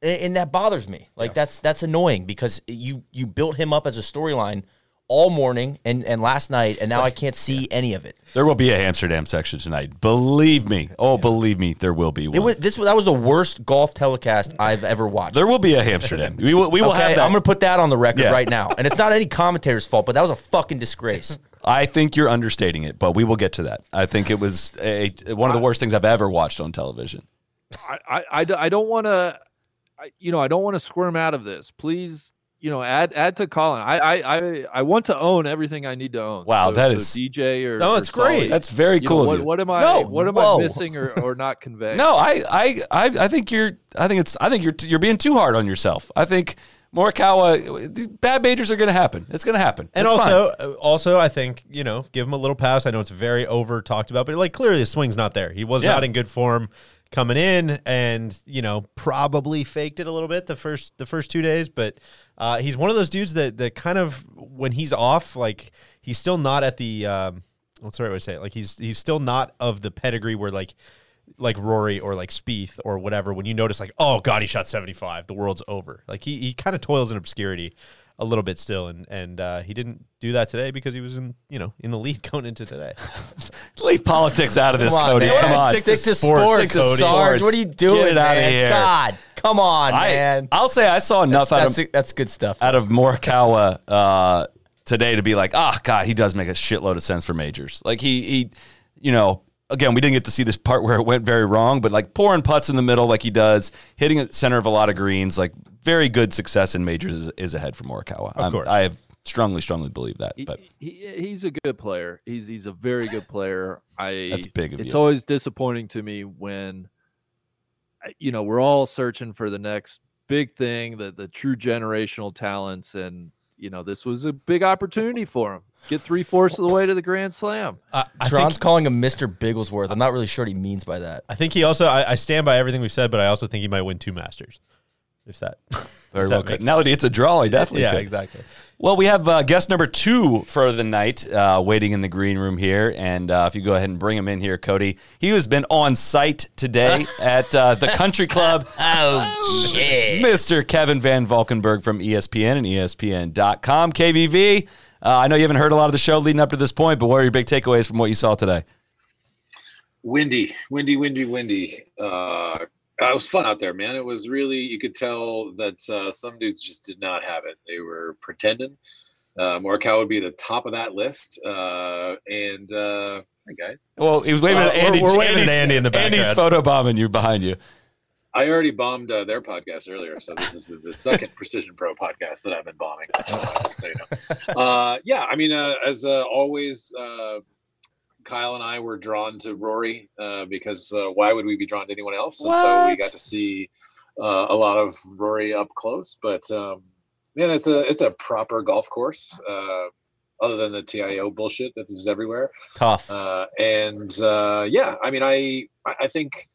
A- And that bothers me. Like that's that's annoying because you you built him up as a storyline all morning and and last night and now I can't see any of it. There will be a Hamsterdam section tonight. Believe me. Oh, believe me, there will be one. It was this that was the worst golf telecast I've ever watched. there will be a Hamsterdam. We will, we will okay, have that. I'm gonna put that on the record Yeah. right now, and it's not any commentator's fault, but that was a fucking disgrace. I think you're understating it, but we will get to that. I think it was a, one of the worst things I've ever watched on television. I, I, I d- I don't want to, you know, I don't want to squirm out of this. Please, you know, add add to Colin. I I I, I want to own everything I need to own. Wow, So- that so is- DJ or No, or it's great. Sully, That's very you cool. of what, what am I? No, what am whoa. I missing or, or not [laughs] conveying? No, I, I, I, I think you're. I think it's. I think you're. You're being too hard on yourself. I think Morikawa. These bad majors are going to happen. It's going to happen. And It's also, uh, also, I think you know, give him a little pass. I know it's very over talked about, but like clearly the swing's not there. He was Yeah. not in good form coming in, and you know, probably faked it a little bit the first the first two days. But uh, he's one of those dudes that that kind of when he's off, like he's still not at the um, what's the right way to say it? Like he's he's still not of the pedigree where like like Rory or like Spieth or whatever, when you notice like, oh god, he shot seventy five, the world's over. Like he he kind of toils in obscurity a little bit still, and and uh, he didn't do that today because he was in you know in the lead [laughs] going into today. leave politics out of this, Come on, Cody. man. Come on. Stick to sports, sports, stick to Sarge. sports. What are you doing, Get it outta man? here. God, come on, I, man. I'll say I saw enough out that's, of that's good stuff. out of Morikawa uh, today to be like, ah, God, he does make a shitload of sense for majors. Like he, he, you know, again, we didn't get to see this part where it went very wrong, but like pouring putts in the middle like he does, hitting the center of a lot of greens, like very good success in majors is, is ahead for Morikawa. Of course. I have strongly, strongly believe that. He, But he, he's a good player. He's he's a very good player. [laughs] I That's big of it's you. always disappointing to me when you know, we're all searching for the next big thing, the the true generational talents, and you know, this was a big opportunity for him. Get three fourths of the way to the Grand Slam. I, I Tron's think, calling him Mr. Bigglesworth. I'm not really sure what he means by that. I think he also. I, I stand by everything we've said, but I also think he might win two Masters. If that. [laughs] Very That well. makes Could. Now that it's a draw, he definitely yeah, could. exactly. Well, we have uh, guest number two for the night uh, waiting in the green room here. And uh, if you go ahead and bring him in here, Cody, he has been on site today [laughs] at uh, the country club. [laughs] Oh, shit. Mr. Kevin Van Valkenburg from ESPN and ESPN.com. KVV, uh, I know you haven't heard a lot of the show leading up to this point, but what are your big takeaways from what you saw today? windy, windy, windy, windy. Uh, it was fun out there, man. It was really you could tell that uh, some dudes just did not have it. They were pretending. Uh, Morikawa would be the top of that list. Uh, and uh, hi guys, Well, he was waving Uh, at we're- Andy. we're waving at Andy's- Andy in the back. Andy's background. photobombing you behind you. I already bombed uh, their podcast earlier, so this is the, the second Precision Pro podcast that I've been bombing. So, uh, so you know. [laughs] uh, yeah, I mean, uh, as uh, always, uh, Kyle and I were drawn to Rory uh, because uh, why would we be drawn to anyone else? And so we got to see uh, a lot of Rory up close. But um, man, it's a it's a proper golf course. Uh, other than the TIO bullshit that was everywhere, Tough. uh, and uh, yeah, I mean, I I I think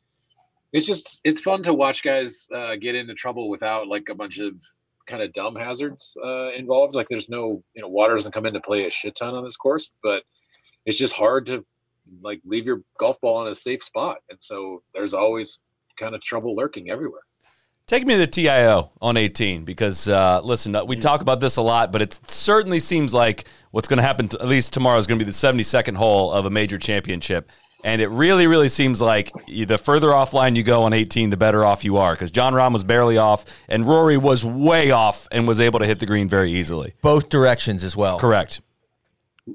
it's just it's fun to watch guys uh, get into trouble without like a bunch of kind of dumb hazards uh, involved. Like there's no you know water doesn't come into play a shit ton on this course, but it's just hard to like leave your golf ball in a safe spot, and so there's always kind of trouble lurking everywhere. Take me to the TIO on 18 because, uh, listen, we talk about this a lot, but it certainly seems like what's going to happen, to, at least tomorrow, is going to be the 72nd hole of a major championship. And it really, really seems like the further offline you go on 18, the better off you are because Jon Rahm was barely off and Rory was way off and was able to hit the green very easily. Both directions as well. Correct.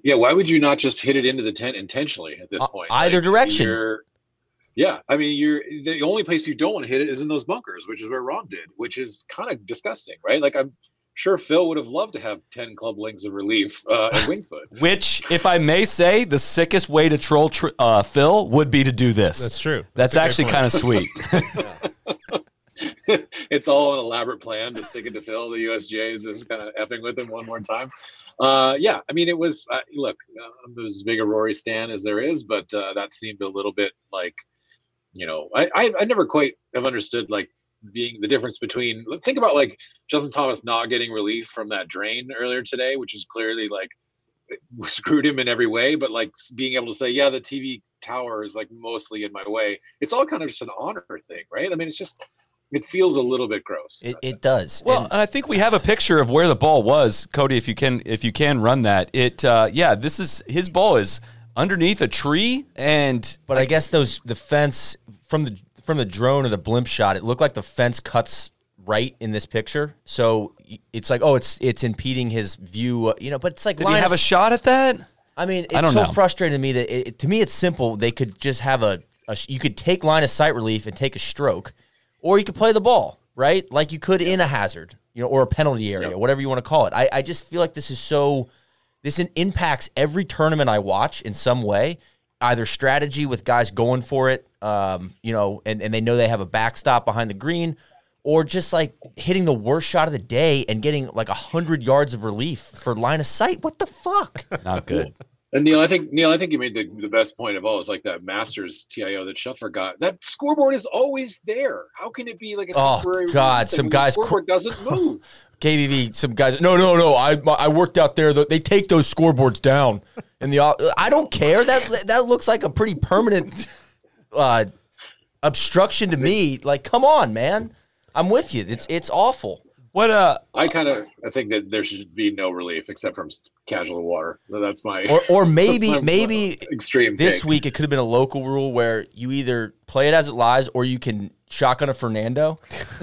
Yeah, why would you not just hit it into the tent intentionally at this Uh, point? either direction. Yeah, I mean, you're the only place you don't want to hit it is in those bunkers, which is where Rahm did, which is kind of disgusting, right? Like I'm sure Phil would have loved to have ten club links of relief uh, at [laughs] Winged Foot. Which, if I may say, the sickest way to troll tr- uh, Phil would be to do this. That's true. That's, That's actually kind of sweet. [laughs] [laughs] it's all an elaborate plan to stick it to Phil. The USGA is just kind of effing with him one more time. Uh, yeah, I mean, it was uh, look, I'm as big a Rory stan as there is, but uh, that seemed a little bit like, you know, I, I I never quite have understood like being the difference between think about like Justin Thomas not getting relief from that drain earlier today, which is clearly like [laughs] screwed him in every way, but like being able to say, yeah, the TV tower is like mostly in my way. It's all kind of just an honor thing, right? I mean, it's just it feels a little bit gross. It, it does. Well, And- and I think we have a picture of where the ball was, Cody. If you can, if you can run that, it, uh, yeah, this is his ball is underneath a tree, and But I guess those the fence from the from the drone or the blimp shot, it looked like the fence cuts right in this picture. So it's like, oh, it's it's impeding his view, uh, you know. But it's like did he have a shot at that? I mean, it's I don't so know. frustrating to me that it, it- to me it's simple. They could just have a, a you could take line of sight relief and take a stroke, or you could play the ball right, like you could in a hazard, you know, or a penalty area, whatever you want to call it. I, I just feel like this is so this impacts every tournament I watch in some way, either strategy with guys going for it, um, you know, and, and they know they have a backstop behind the green, or just like hitting the worst shot of the day and getting like a hundred yards of relief for line of sight. What the fuck? Not good. And Neil, I think Neil, I think you made the, the best point of all. Is like that Masters TIO that Scheffler got. That scoreboard is always there. How can it be like a Oh. God, some guys scoreboard doesn't move. [laughs] KVV, some guys. No, no, no. I I worked out there. They take those scoreboards down, and the I don't care. That that looks like a pretty permanent uh, obstruction to me. Like, come on, man. I'm with you. It's it's awful. What uh I kind of I think that there should be no relief except from casual water. That's my Or or [laughs] maybe maybe extreme. this take. week it could have been a local rule where you either play it as it lies or you can shotgun a Fernando,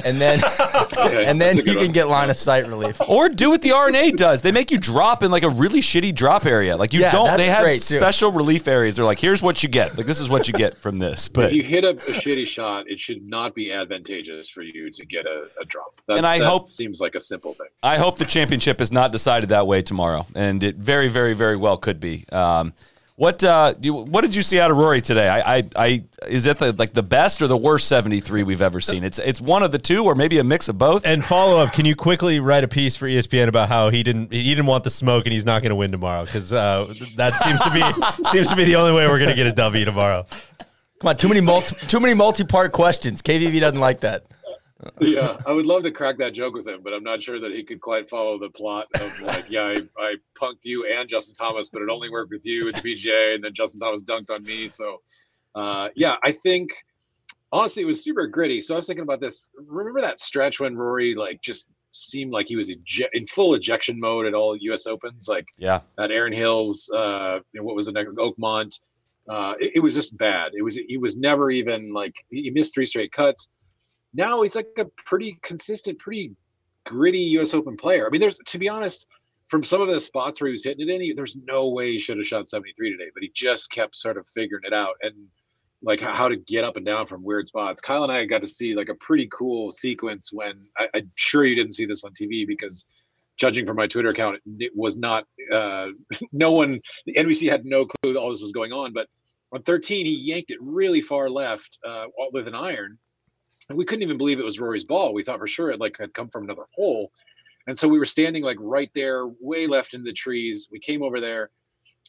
and then [laughs] Okay, and then that's you can one. get line of sight relief. or do what the R&A does. They make you drop in like a really shitty drop area. Like you Yeah, don't they have great, too. special relief areas. They're like, here's what you get. Like this is what you get from this. But if you hit a, a shitty shot, it should not be advantageous for you to get a, a drop. That, And I that hope- seems like a simple thing. I hope the championship is not decided that way tomorrow, and it very, very, very well could be. Um, What uh, you, what did you see out of Rory today? I, I, I is it the like the best or the worst seventy three we've ever seen? It's it's one of the two, or maybe a mix of both. And follow up, can you quickly write a piece for ESPN about how he didn't he didn't want the smoke and he's not going to win tomorrow because uh, that seems to be [laughs] seems to be the only way we're going to get a W tomorrow. Come on, too many multi too many multi part questions. KVV doesn't like that. [laughs] yeah, I would love to crack that joke with him, but I'm not sure that he could quite follow the plot of like, yeah, I, I punked you and Justin Thomas, but it only worked with you at the PGA, and then Justin Thomas dunked on me. So, uh, yeah, I think honestly it was super gritty. So I was thinking about this. Remember that stretch when Rory like just seemed like he was eje- in full ejection mode at all U.S. Opens, like Yeah, at Erin Hills, uh, what was it, Oakmont. Uh, it, it was just bad. It was he was never even like he missed three straight cuts. Now he's like a pretty consistent, pretty gritty U.S. Open player. I mean, there's to be honest, from some of the spots where he was hitting it in, he, there's no way he should have shot 73 today, but he just kept sort of figuring it out and like how, to get up and down from weird spots. Kyle and I got to see like a pretty cool sequence when I, I'm sure you didn't see this on TV because judging from my Twitter account, it was not. Uh, [laughs] no one, the NBC had no clue all this was going on. But on 13, he yanked it really far left uh, with an iron, and we couldn't even believe it was Rory's ball. We thought for sure it like had come from another hole, and so we were standing like right there, way left in the trees. We came over there.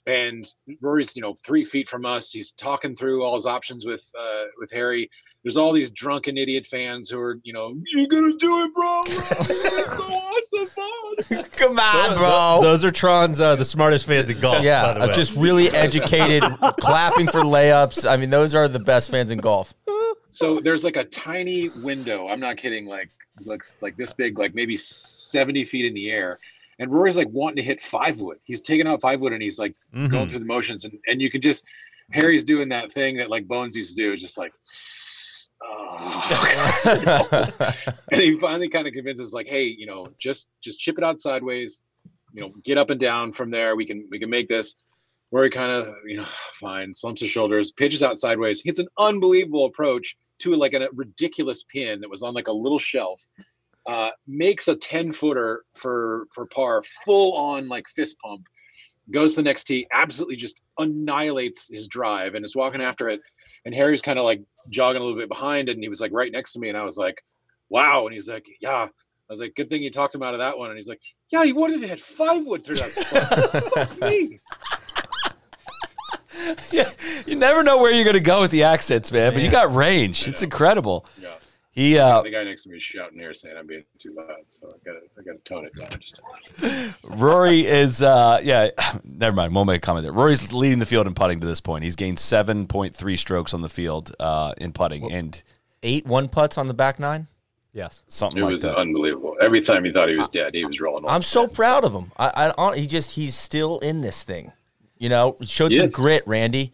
And Rory's, you know, three feet from us. He's talking through all his options with uh, with Harry. There's all these drunken idiot fans who are, you know, you're gonna do it, bro. Go [laughs] awesome. [laughs] Come on, Th- bro. Those are Tron's uh, the smartest fans in golf. yeah, by the way. just really educated, [laughs] clapping for layups. I mean, those are the best fans in golf. So there's like a tiny window. I'm not kidding. Like looks like this big, like maybe 70 feet in the air. And Rory's like wanting to hit five wood. He's taking out five wood and he's like Mhm. going through the motions. And, and you can just, Harry's doing that thing that like Bones used to do. It's just like, oh. [laughs] and he finally kind of convinces like, hey, you know, just just chip it out sideways. You know, get up and down from there. We can we can make this. Rory kind of, you know, [sighs] fine, slumps his shoulders, pitches out sideways, hits an unbelievable approach to like a ridiculous pin that was on like a little shelf. Uh, makes a 10 footer for for par, full on like fist pump. Goes to the next tee, absolutely just annihilates his drive and is walking after it. And Harry's kind of like jogging a little bit behind, it, and he was like right next to me, and I was like, "Wow!" And he's like, "Yeah." I was like, "Good thing you talked him out of that one." And he's like, "Yeah, he wanted to hit five wood through that. [laughs] Fuck me. [laughs] yeah. You never know where you're going to go with the accents, man. But you got range. It's incredible. Yeah. He uh, the guy next to me is shouting here saying I'm being too loud, so I gotta I gotta tone it down just a little. Rory is uh yeah, [sighs] never mind. Won't make a comment there. Rory's leading the field in putting to this point. He's gained seven point three strokes on the field uh in putting and Eight one putts on the back nine. yes. something It like was that. unbelievable. Every time he thought he was dead, he was rolling. I'm off. so proud of him. I, I he just he's still in this thing. You know, showed Yes. some grit, Randy.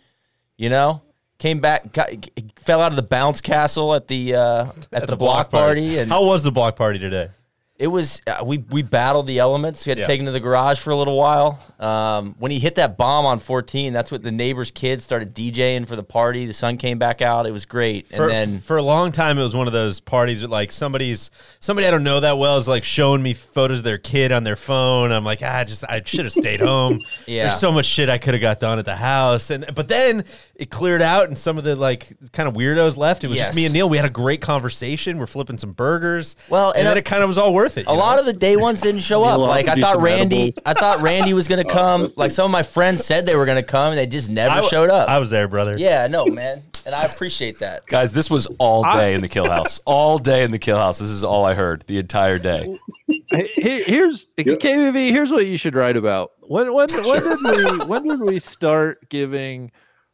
You know, came back, got, fell out of the bounce castle at the uh, at, the, block, party, and How was the block party today? it was uh, we we battled the elements. We had to take him to the garage for a little while. Um, when he hit that bomb on 14, that's what the neighbor's kids started DJing for the party. The sun came back out. It was great, For, and then for a long time, it was one of those parties that like somebody's somebody I don't know that well is like showing me photos of their kid on their phone. I'm like, ah, just I should have stayed home. [laughs] Yeah. There's so much shit I could have got done at the house, and but then it cleared out, and some of the like kind of weirdos left. It was Yes. just me and Neil. We had a great conversation. We're flipping some burgers. Well, and, and then a- it kind of was all worth it. A lot of the day ones didn't show [laughs] up. Like I have to do thought Randy, edibles. I thought Randy was gonna [laughs] come. that's like some of my friends said they were gonna come, and they just never showed up. I was there, brother. yeah, no, man, and I appreciate that. [laughs] Guys, this was all day in the kill house. All day in the kill house. This is all I heard the entire day. Here- here's [laughs] KVV. Here's what you should write about. When when when did we [laughs] when did we start giving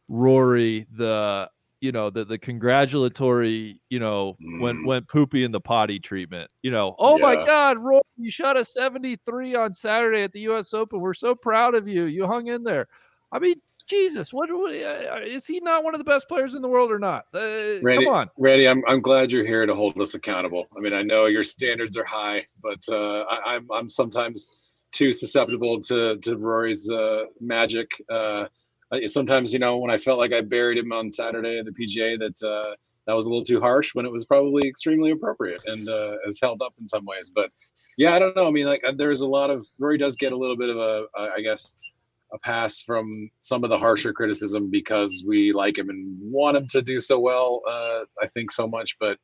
Rory the you know the the congratulatory you know when Mm. went poopy in the potty treatment you know oh my god Rory you shot a 73 on Saturday at the U.S. Open we're so proud of you you hung in there I mean Jesus what, what uh, he not one of the best players in the world or not uh, Randy, come on Randy, I'm I'm glad you're here to hold us accountable. I mean, I know your standards are high, but uh, I, I'm I'm sometimes too susceptible to to Rory's uh, magic. I- sometimes, you know, when I felt like I buried him on Saturday at the PGA, that uh, that was a little too harsh when it was probably extremely appropriate and uh, has held up in some ways. But yeah, I don't know. I mean, like uh, there's a lot of Rory does get a little bit of a, uh, guess, a pass from some of the harsher criticism because we like him and want him to do so well. Uh, I think so much, but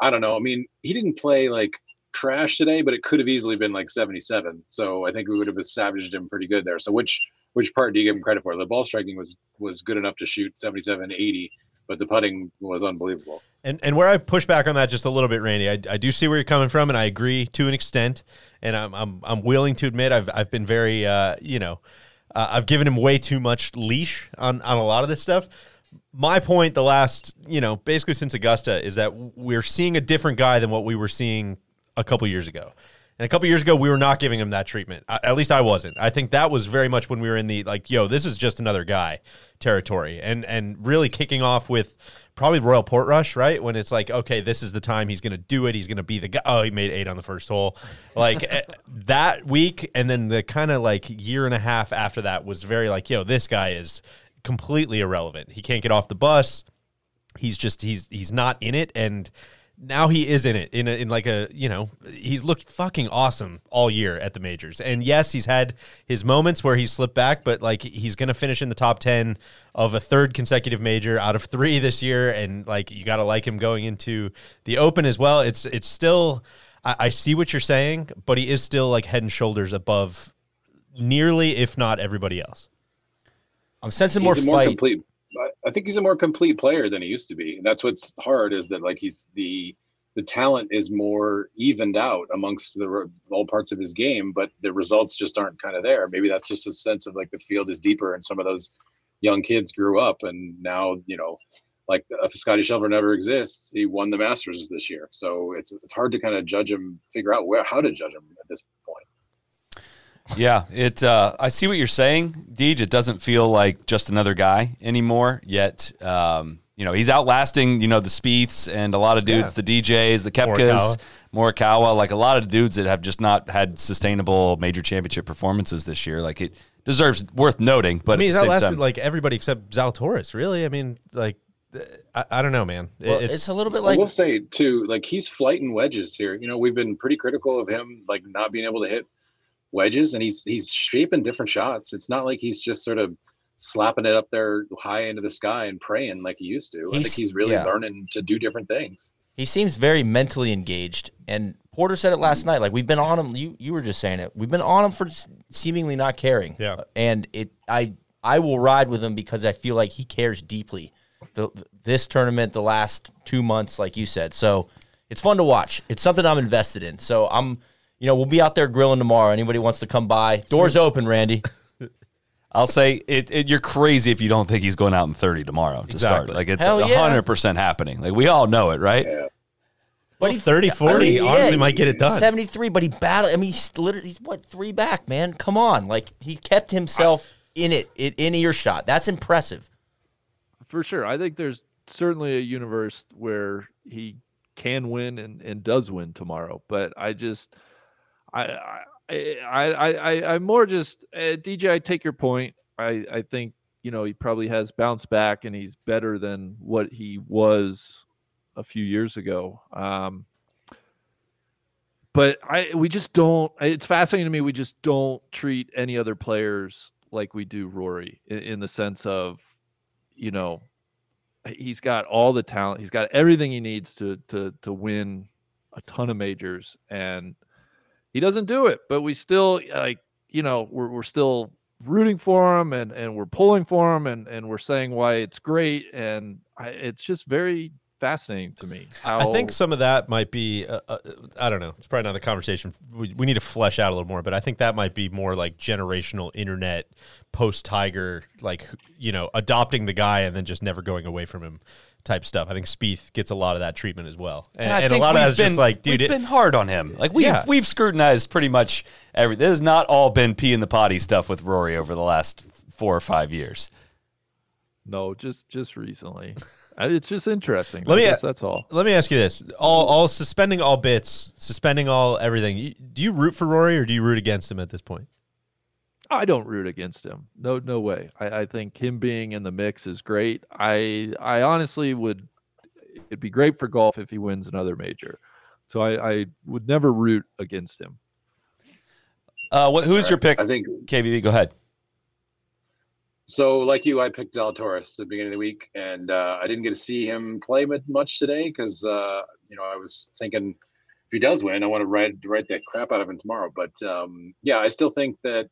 I don't know. I mean, he didn't play like trash today, but it could have easily been like 77. So I think we would have savaged him pretty good there. So which which part do you give him credit for? The ball striking was was good enough to shoot 77, 80, but the putting was unbelievable. And and where I push back on that just a little bit, Randy, I, I do see where you're coming from, and I agree to an extent. And I'm I'm, I'm willing to admit I've I've been very uh, you know uh, I've given him way too much leash on on a lot of this stuff. My point, the last you know basically since Augusta, is that we're seeing a different guy than what we were seeing a couple years ago. And a couple years ago, we were not giving him that treatment. At least I wasn't. I think that was very much when we were in the like, yo, this is just another guy territory, and and really kicking off with probably Royal Portrush, right? When it's like, okay, this is the time he's going to do it. He's going to be the guy. Oh, he made eight on the first hole, like eh, [laughs] that week, and then the kind of like year and a half after that was very like, yo, this guy is completely irrelevant. He can't get off the bus. He's just he's he's not in it, and now he is in it in a, in like a you know he's looked fucking awesome all year at the majors. And yes he's had his moments where he's slipped back but like he's gonna finish in the top 10 of a third consecutive major out of three [laughs] this year. And like you gotta like him going into the open as well. It's it's still I, I see what you're saying but he is still like head and shoulders above nearly if not everybody else. I'm sensing more He's a fight. complete. I- think he's a more complete player than he used to be. And that's what's hard is that like he's the the talent is more evened out amongst the all parts of his game, but the results just aren't kind of there. Maybe that's just a sense of like the field is deeper and some of those young kids grew up and now you know like if Scotty Scheffler never exists, he won the Masters this year. So it's it's hard to kind of judge him, figure out where how to judge him at this point. Yeah, it. Uh, I see what you're saying, Deej. It doesn't feel like just another guy anymore. Yet, um, you know, he's outlasting you know the Spieths and a lot of dudes, the DJs, the Koepkas, Morikawa, like a lot of dudes that have just not had sustainable major championship performances this year. Like it deserves worth noting. But I mean at he's the outlasted time, like everybody except Zalatoris really I mean like I, I don't know man It- well, it's, a little bit I like will say too, like he's flighting wedges here. You know, we've been pretty critical of him, like not being able to hit wedges, and he's he's shaping different shots. It's not like he's just sort of slapping it up there high into the sky and praying like he used to. I think He's- he's really yeah. learning to do different things. he seems very mentally engaged and porter said it last night like we've been on him you you were just saying it we've been on him for seemingly not caring Yeah. and it i i will ride with him because i feel like he cares deeply the this tournament the last two months like you said so it's fun to watch it's something i'm invested in so i'm you know we'll be out there grilling tomorrow anybody wants to come by doors open randy [laughs] I'll say it, it. You're crazy if you don't think he's going out in 30 tomorrow to start. Exactly. Like it's Hell 100 percent happening. Like we all know it, right? Well, 30 40 honestly might get it done 73, but he battled. I mean, he's literally he's what three back, man. Come on, like he kept himself in it, it in earshot. That's impressive. for sure. I think there's certainly a universe where he can win and, and does win tomorrow. But I just, I, I, I, I, I I'm more just uh, DJ. I take your point. I, I think you know he probably has bounced back and he's better than what he was a few years ago. Um, but I we just don't. It's fascinating to me. We just don't treat any other players like we do Rory in, in the sense of, you know, he's got all the talent. He's got everything he needs to to to win a ton of majors, and he doesn't do it. But we still like, you know, we're we're still rooting for him and and we're pulling for him and and we're saying why it's great and I, it's just very fascinating to me. How, I think some of that might be, uh, uh, I don't know. It's probably another conversation. We, we need to flesh out a little more, but I think that might be more like generational internet post Tiger, like, you know, adopting the guy and then just never going away from him type stuff. I think Spieth gets a lot of that treatment as well. And, I and a lot of that we've just like, dude, we've it, been hard on him. Like we've Yeah. we've scrutinized pretty much every. This has not all been pee in the potty stuff with Rory over the last four or five years. no, just just recently. [laughs] Uh, it's just interesting. Let I me- guess that's all. let me ask you this: all, all suspending all bits, suspending all everything. Do you root for Rory or do you root against him at this point? I don't root against him. No, no way. I, I think him being in the mix is great. I I honestly would. It'd be great for golf if he wins another major. So I, I would never root against him. Uh, what, who's your pick? I think KVV, go ahead. So, like you, I picked Zalatoris at the beginning of the week, and uh, I didn't get to see him play much today because uh, you know I was thinking if he does win, I want to write write that crap out of him tomorrow. But um, yeah, I still think that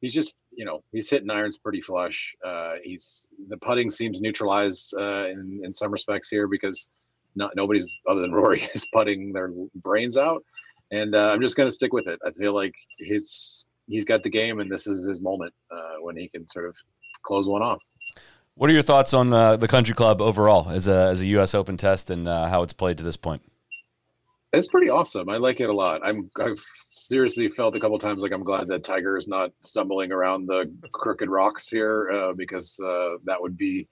he's just you know he's hitting irons pretty flush. Uh, he's the putting seems neutralized uh, in in some respects here because not nobody's other than Rory [laughs] is putting their brains out, and uh, I'm just gonna stick with it. I feel like his he's got the game, and this is his moment uh, when he can sort of close one off. What are your thoughts on uh, the country club overall as a as a U.S. Open test and uh, how it's played to this point? It's pretty awesome. I like it a lot. I'm I've seriously felt a couple times like I'm glad that Tiger is not stumbling around the crooked rocks here uh, because uh, that would be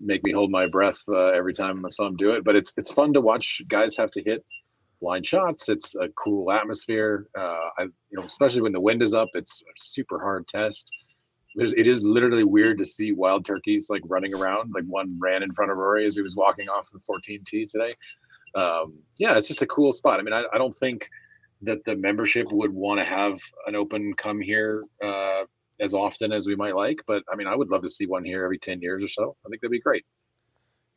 make me hold my breath uh, every time I saw him do it. But it's it's fun to watch guys have to hit blind shots. It's a cool atmosphere. Uh, I you know especially when the wind is up, it's a super hard test. There's it is literally weird to see wild turkeys like running around. Like one ran in front of Rory as he was walking off the 14 tee today um, yeah, it's just a cool spot. I mean, I, I don't think that the membership would want to have an open come here uh, as often as we might like, but I mean, I would love to see one here every 10 years or so. I think that'd be great.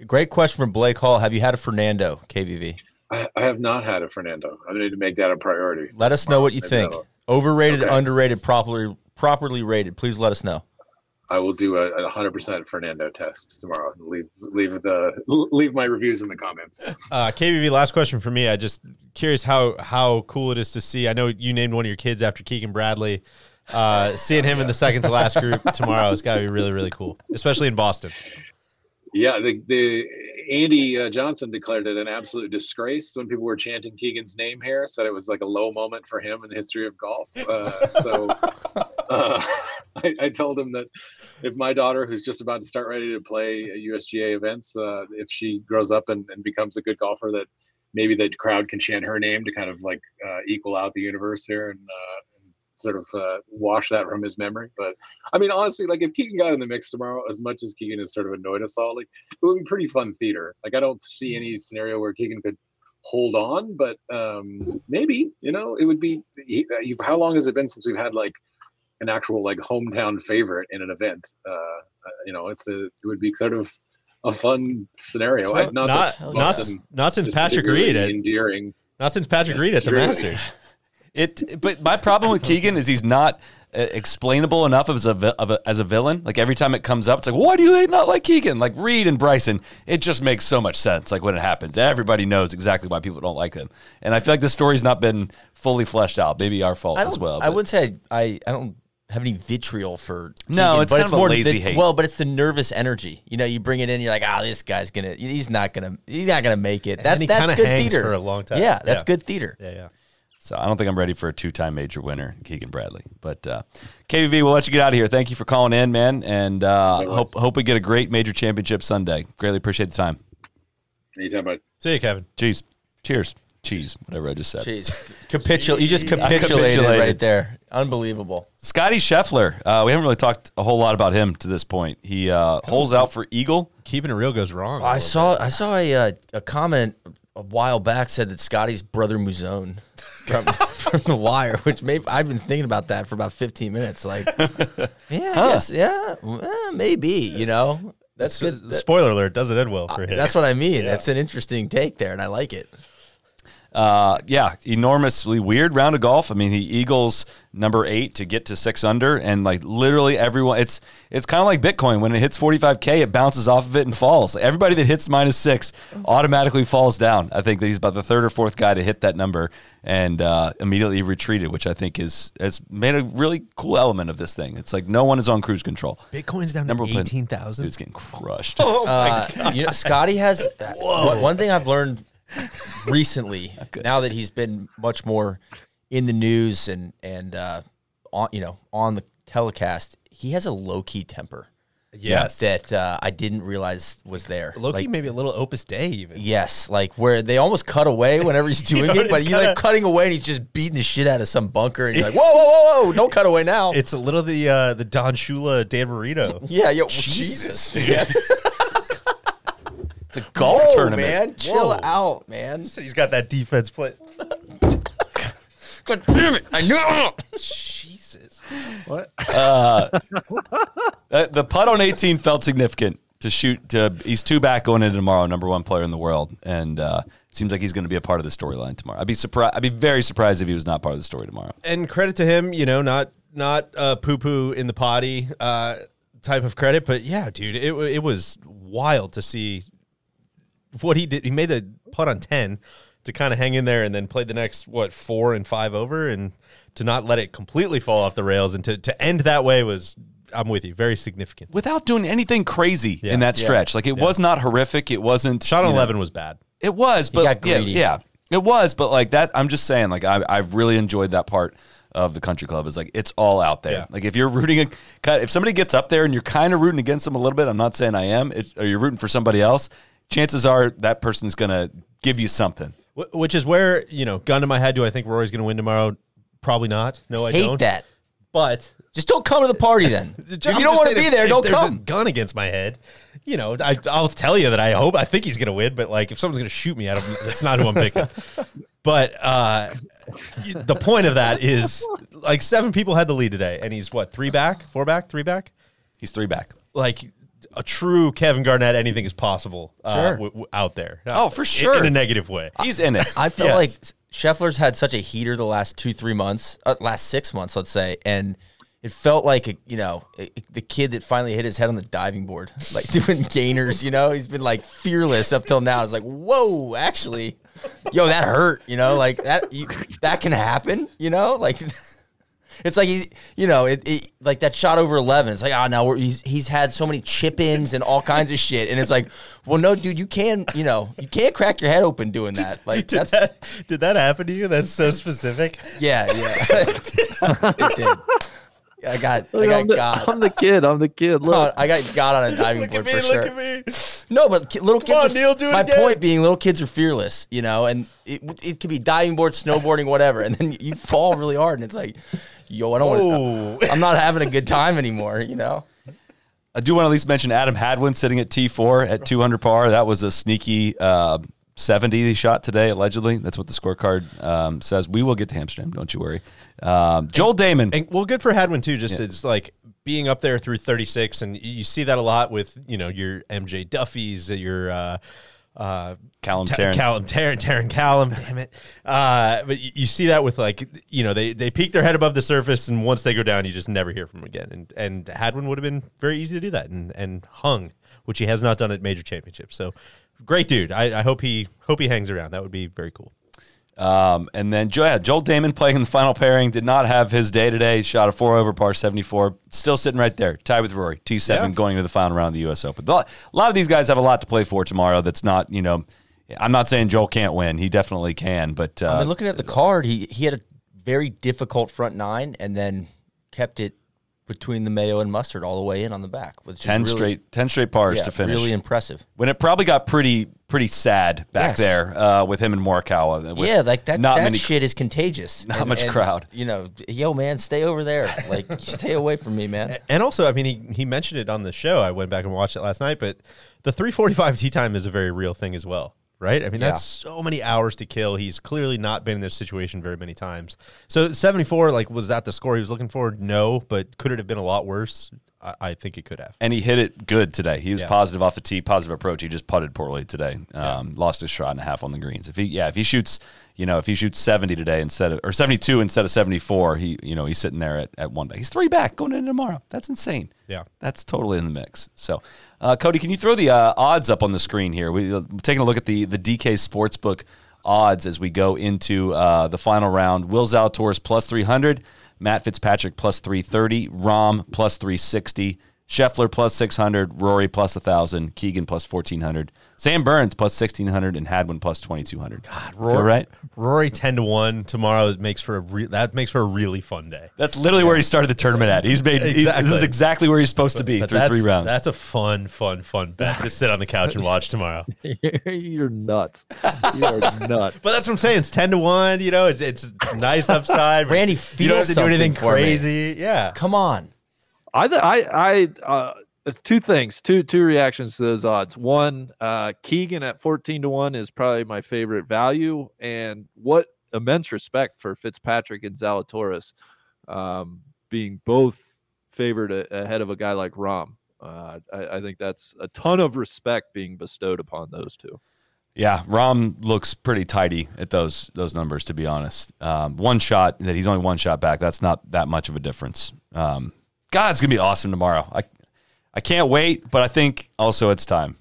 Great question from Blake Hall. Have you had a Fernando KVV? I, I have not had a Fernando. I need to make that a priority. Let us know what you Maybe think. Overrated, Okay. underrated, properly properly rated. Please let us know. I will do a, a 100% Fernando test tomorrow. Leave leave the leave my reviews in the comments. Uh, last question for me. I just curious how how cool it is to see. I know you named one of your kids after Keegan Bradley. Uh, seeing him in the second to last group tomorrow has got to be really really cool, especially in Boston. Yeah, the, the Andy uh, Johnson declared it an absolute disgrace when people were chanting Keegan's name here. Said it was like a low moment for him in the history of golf. Uh, so [laughs] uh, I, I told him that if my daughter, who's just about to start ready to play USGA events, uh, if she grows up and, and becomes a good golfer, that maybe the crowd can chant her name to kind of like uh, equal out the universe here and, uh, and sort of uh, wash that from his memory. But I mean, honestly, like if Keegan got in the mix tomorrow, as much as Keegan has sort of annoyed us all, like it would be pretty fun theater. Like I don't see any scenario where Keegan could hold on, but um, maybe you know it would be. he- How long has it been since we've had like an actual like hometown favorite in an event? Uh, uh, you know, it's a it would be sort of a fun scenario. I, not Not not not since Patrick Reed. Endearing. not since Patrick Reed at the. Masters. It, but my problem with [laughs] Keegan is he's not uh, explainable enough as a, of a as a villain. Like every time it comes up, it's like, why do they not like Keegan? Like Reed and Bryson, it just makes so much sense. Like when it happens, everybody knows exactly why people don't like them. And I feel like the story's not been fully fleshed out. Maybe our fault I as well. I but- wouldn't say I. I don't have any vitriol for. No, Keegan, it's but kind of a more lazy the, hate. Well, but it's the nervous energy. You know, you bring it in, you're like, ah, this guy's gonna. He's not gonna. He's not gonna make it. That's he that's good hangs theater for a long time. Yeah, that's Yeah. good theater. Yeah, yeah. So I don't think I'm ready for a two-time major winner, Keegan Bradley. But uh, KVV, we'll let you get out of here. Thank you for calling in, man, and uh, hope hope we get a great major championship Sunday. Greatly appreciate the time. Anytime, bud. See you, Kevin. Cheers, cheers, cheese, whatever I just said. Jeez, Capitul- You just capitulated, capitulated. right there. Unbelievable. Scotty Scheffler. Uh, we haven't really talked a whole lot about him to this point. He uh, holes out for Eagle. Keeping it real goes wrong. a I little saw I saw a uh, a comment a while back said that Scotty's brother Mouzone from, [laughs] from the Wire, which maybe I've been thinking about that for about 15 minutes. Like, [laughs] yeah, I guess, yeah, eh, maybe. You know, that's good. Spoiler alert: doesn't end well for him. That's what I mean. [laughs] That's an interesting take there, and I like it. Uh, yeah, enormously weird round of golf. I mean, he eagles number eight to get to six under, and like literally everyone. It's it's kind of like Bitcoin. When it hits 45k, it bounces off of it and falls. Everybody that hits minus six automatically falls down. I think that he's about the third or fourth guy to hit that number and uh, immediately retreated, which I think is has made a really cool element of this thing. It's like no one is on cruise control. Bitcoin's down Number to one- eighteen thousand. Dude's getting crushed. [laughs] Uh, you know, Scotty has one, one thing I've learned recently. [laughs] Now that he's been much more in the news and and uh, on you know on the telecast, he has a low key temper. Yes. that uh, I didn't realize was there. Loki Like, maybe a little Opus Dei even. Yes, like where they almost cut away whenever he's [laughs] doing know, it, but he's like kinda- cutting away and he's just beating the shit out of some bunker, and you're like, [laughs] whoa, whoa, whoa, whoa, don't cut away now. It's a little the uh, the Don Shula Dan Marino. yeah, yo, Jesus, Jesus, dude. man. It's a golf Whoa, tournament. man, chill Whoa. out, man. He's got that defense play. God damn it, I knew. Jesus. [laughs] Jesus. What? Uh, [laughs] uh, the putt on 18 felt significant to shoot. To, he's two back going into tomorrow, number one player in the world, and uh, it seems like he's going to be a part of the storyline tomorrow. I'd be surprised. I'd be very surprised if he was not part of the story tomorrow. And credit to him, you know, not not uh, poo poo in the potty uh, type of credit, but yeah, dude, it it was wild to see what he did. He made the putt on ten to kind of hang in there, and then played the next what four and five over, and to not let it completely fall off the rails, and to to end that way was. I'm with you. Very significant. Without doing anything crazy Yeah. in that Yeah. stretch, like it was not horrific. It wasn't. Shot on you know- 11 was bad. It was, He but got yeah, yeah, it was. But like that, I'm just saying, like I, I've really enjoyed that part of the country club. Is like it's all out there. Yeah. Like if you're rooting, a, if somebody gets up there and you're kind of rooting against them a little bit, I'm not saying I am, it, or you're rooting for somebody else. Chances are that person's gonna give you something. Which is where you know, gun to my head. Do I think Rory's going to win tomorrow? Probably not. No, I Hate don't. that. But Just don't come to the party then. [laughs] if you don't want to be if- there, if don't there's come. A gun against my head. You know, I, I'll tell you that I hope, I think he's going to win, but like if someone's going to shoot me, I don't, that's not who I'm picking. [laughs] but uh, the point of that is like seven people had the lead today, and he's what three back, four back, three back. He's three back. Like a true Kevin Garnett, anything is possible uh, Sure. w- w- out there. Oh, for sure. in, a negative way. He's in it. I feel Yes. like Scheffler's had such a heater the last two, three months, uh, last six months, let's say, and it felt like a, you know a- the kid that finally hit his head on the diving board, [laughs] like doing gainers. You know, he's been like fearless up till now. It's like, whoa, actually, yo, that hurt. You know, like that you, that can happen. You know, like. [laughs] It's like he's, you know, it, it like that shot over eleven. It's like, ah, now we're, he's he's had so many chip ins and all kinds of shit, and it's like, well, no, dude, you can, you know, you can't crack your head open doing that. Like Did that's that, did that happen to you? That's so specific. yeah, yeah. [laughs] it did. I got, I got I'm, the, God. I'm the kid. I'm the kid. Look. I got God on a [laughs] diving Look board at me, for look sure. at me. No, but ki- little kids. on, are, Neil, do it my again. point being, little kids are fearless, you know, and it, it could be diving board, snowboarding, whatever, and then you fall really hard, and it's like, yo, I don't want. To. [laughs] I'm not having a good time anymore, you know. I do want to at least mention Adam Hadwin sitting at T4 at 200 par. That was a sneaky uh, 70 he shot today, allegedly. That's what the scorecard um, says. We will get to Hamsterdam, don't you worry. Um, Joel Dahmen. And well, good for Hadwin too. Just it's like being up there through 36, and you see that a lot with you know your MJ Daffues, your uh, uh, Callum Ta- Tarren. Callum Tarren, Tarren Callum. [laughs] Damn it! Uh, but you, you see that with like you know they they peak their head above the surface, and once they go down, you just never hear from them again. And and Hadwin would have been very easy to do that, and and hung, which he has not done at major championships. So great dude. I, I hope he hope he hangs around. That would be very cool. Um, and then yeah, Joel Dahmen playing in the final pairing did not have his day today. He shot a four over par 74. Still sitting right there, tied with Rory, T7 Yeah. going into the final round of the U.S. Open. A lot a lot of these guys have a lot to play for tomorrow. That's not, you know, I'm not saying Joel can't win. He definitely can, but uh, I mean, looking at the card, he he had a very difficult front nine, and then kept it between the mayo and mustard all the way in on the back, with 10 really- straight 10 straight pars yeah, to finish. Really impressive. when it probably got pretty pretty sad back Yes. there uh, with him and Morikawa. yeah, like that. Not that many. shit is contagious. [laughs] Not much crowd. You know, yo, man, stay over there. Like, [laughs] stay away from me, man. And also, I mean, he, he mentioned it on the show. I went back and watched it last night, but the 345 tee time is a very real thing as well, right? I mean, that's so many hours to kill. He's clearly not been in this situation very many times. So 74, like, was that the score he was looking for? No, but could it have been a lot worse? I, I think it could have. and he hit it good today. He was Yeah. positive off the tee, positive approach. He just putted poorly today. Um, Lost his shot and a half on the greens. If he, yeah, if he shoots, you know, if he shoots seventy today instead of or seventy two instead of seventy four, he, you know, he's sitting there at, at one back. He's three back going into tomorrow. That's insane. Yeah. that's totally in the mix. So, uh, Cody, can you throw the uh, odds up on the screen here? We, uh, taking a look at the the DK Sportsbook odds as we go into uh, the final round. Will Zalatoris plus three hundred. Matt Fitzpatrick plus 330, Rahm plus 360, Scheffler plus 600, Rory plus 1,000, Keegan plus 1,400, Sam Burns plus 1,600, and Hadwin plus 2,200. God, Feel right? Rory 10 to 1 tomorrow makes for a re- that makes for a really fun day. That's literally where he started the tournament at. He's made he- this is Exactly. exactly where he's supposed to be But through three rounds. That's a fun, fun, fun bet to sit on the couch and watch tomorrow. [laughs] You're nuts. You are nuts. But that's what I'm saying. It's 10 to 1, you know, it's, it's nice upside. but Randy, you don't have to do anything something for me. crazy. Yeah. Come on. I I I uh, two things, two two reactions to those odds. One, uh, Keegan at fourteen to one is probably my favorite value, and what immense respect for Fitzpatrick and Zalatoris. Um, being both favored a, ahead of a guy like Rahm. Uh, I, I think that's a ton of respect being bestowed upon those two. Yeah, Rahm looks pretty tidy at those those numbers. To be honest, um, one shot that he's only one shot back. That's not that much of a difference. Um, God, it's gonna be awesome tomorrow. I I can't wait, but I think also it's time.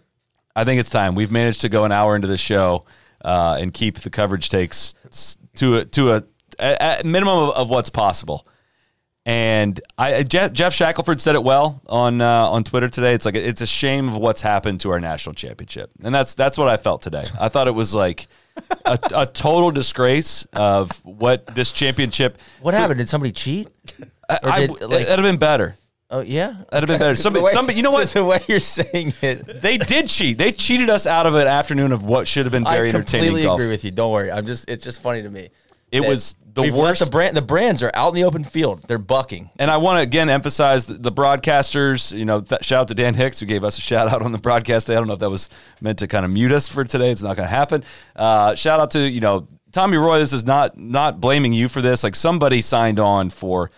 [laughs] I think it's time. We've managed to go an hour into the show uh, and keep the coverage takes to a, to a, a, a minimum of, of what's possible. And I Jeff, Geoff Shackelford said it well on uh, on Twitter today. It's like it's a shame of what's happened to our national championship, and that's that's what I felt today. I thought it was like a, a total disgrace of what this championship. [laughs] What happened? Did somebody cheat? [laughs] I, I- did, like- it'd have been better. Oh yeah, That'd have been better. Somebody, way- somebody, you know what? [laughs] The way you're saying it, They did cheat. They cheated us out of an afternoon of what should have been very I entertaining completely golf. agree with you. Don't worry. I'm just. It's just funny to me. It was the worst. The brand. The brands are out in the open field. They're bucking. And I want to again emphasize the, the broadcasters. You know, th- shout out to Dan Hicks who gave us a shout out on the broadcast. day. I don't know if that was meant to kind of mute us for today. It's not going to happen. Uh, shout out to you know Tommy Roy. This is not not blaming you for this. Like somebody signed on for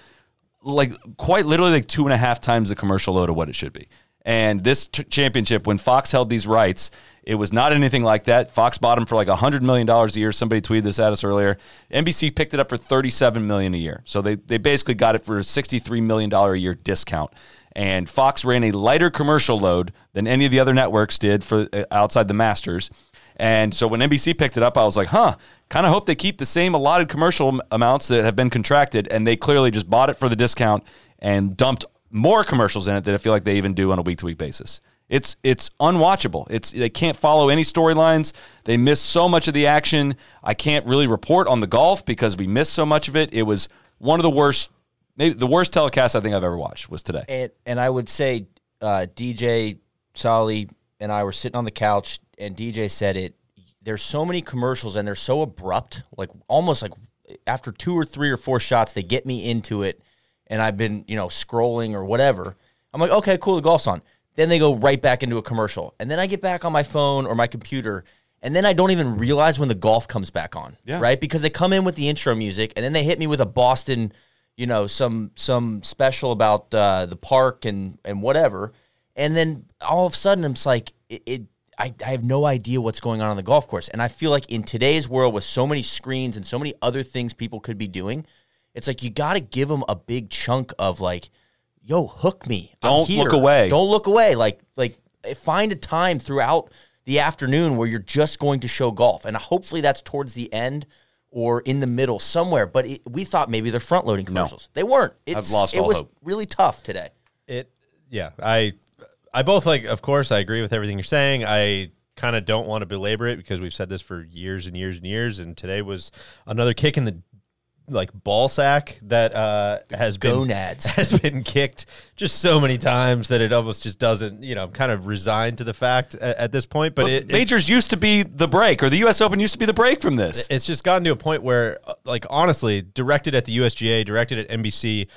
like quite literally like two and a half times the commercial load of what it should be. And this t- championship, when Fox held these rights, it was not anything like that. Fox bought them for like hundred million dollars a year. Somebody tweeted this at us earlier. NBC picked it up for thirty-seven million a year. So they they basically got it for a sixty-three million dollar a year discount. And Fox ran a lighter commercial load than any of the other networks did for uh, outside the Masters. And so when NBC picked it up, I was like, huh, kind of hope they keep the same allotted commercial amounts that have been contracted. And they clearly just bought it for the discount and dumped more commercials in it than I feel like they even do on a week to week basis. It's it's unwatchable. It's they can't follow any storylines. They miss so much of the action. I can't really report on the golf because we missed so much of it. It was one of the worst, maybe the worst telecast I think I've ever watched was today. And and I would say uh, DJ Solly and I were sitting on the couch, and DJ said it. There's so many commercials, and they're so abrupt. Like almost like after two or three or four shots, they get me into it, and I've been you know scrolling or whatever. I'm like, okay, cool, the golf's on. Then they go right back into a commercial, and then I get back on my phone or my computer. And then I don't even realize when the golf comes back on, Yeah. right? Because they come in with the intro music, and then they hit me with a Boston, you know, some some special about uh, the park and and whatever, and then all of a sudden I'm just like, it, it I, I have no idea what's going on on the golf course, and I feel like in today's world with so many screens and so many other things people could be doing, it's like you got to give them a big chunk of like, yo, hook me. Don't look away. Don't look away. Like like find a time throughout the afternoon where you're just going to show golf, and hopefully that's towards the end or in the middle somewhere. But it, we thought maybe they're front loading commercials. They weren't. It's, lost it all was hope. really tough today. It yeah, I I both like of course I agree with everything you're saying. I kind of don't want to belabor it because we've said this for years and years and years and today was another kick in the like ball sack that uh has been Gonads. [laughs] has been kicked just so many times that it almost just doesn't, you know, kind of resigned to the fact at, at this point, but But it, it majors used to be the break, or the U.S. Open used to be the break from this. it's just gotten to a point where, uh, like, honestly, directed at the USGA, directed at NBC,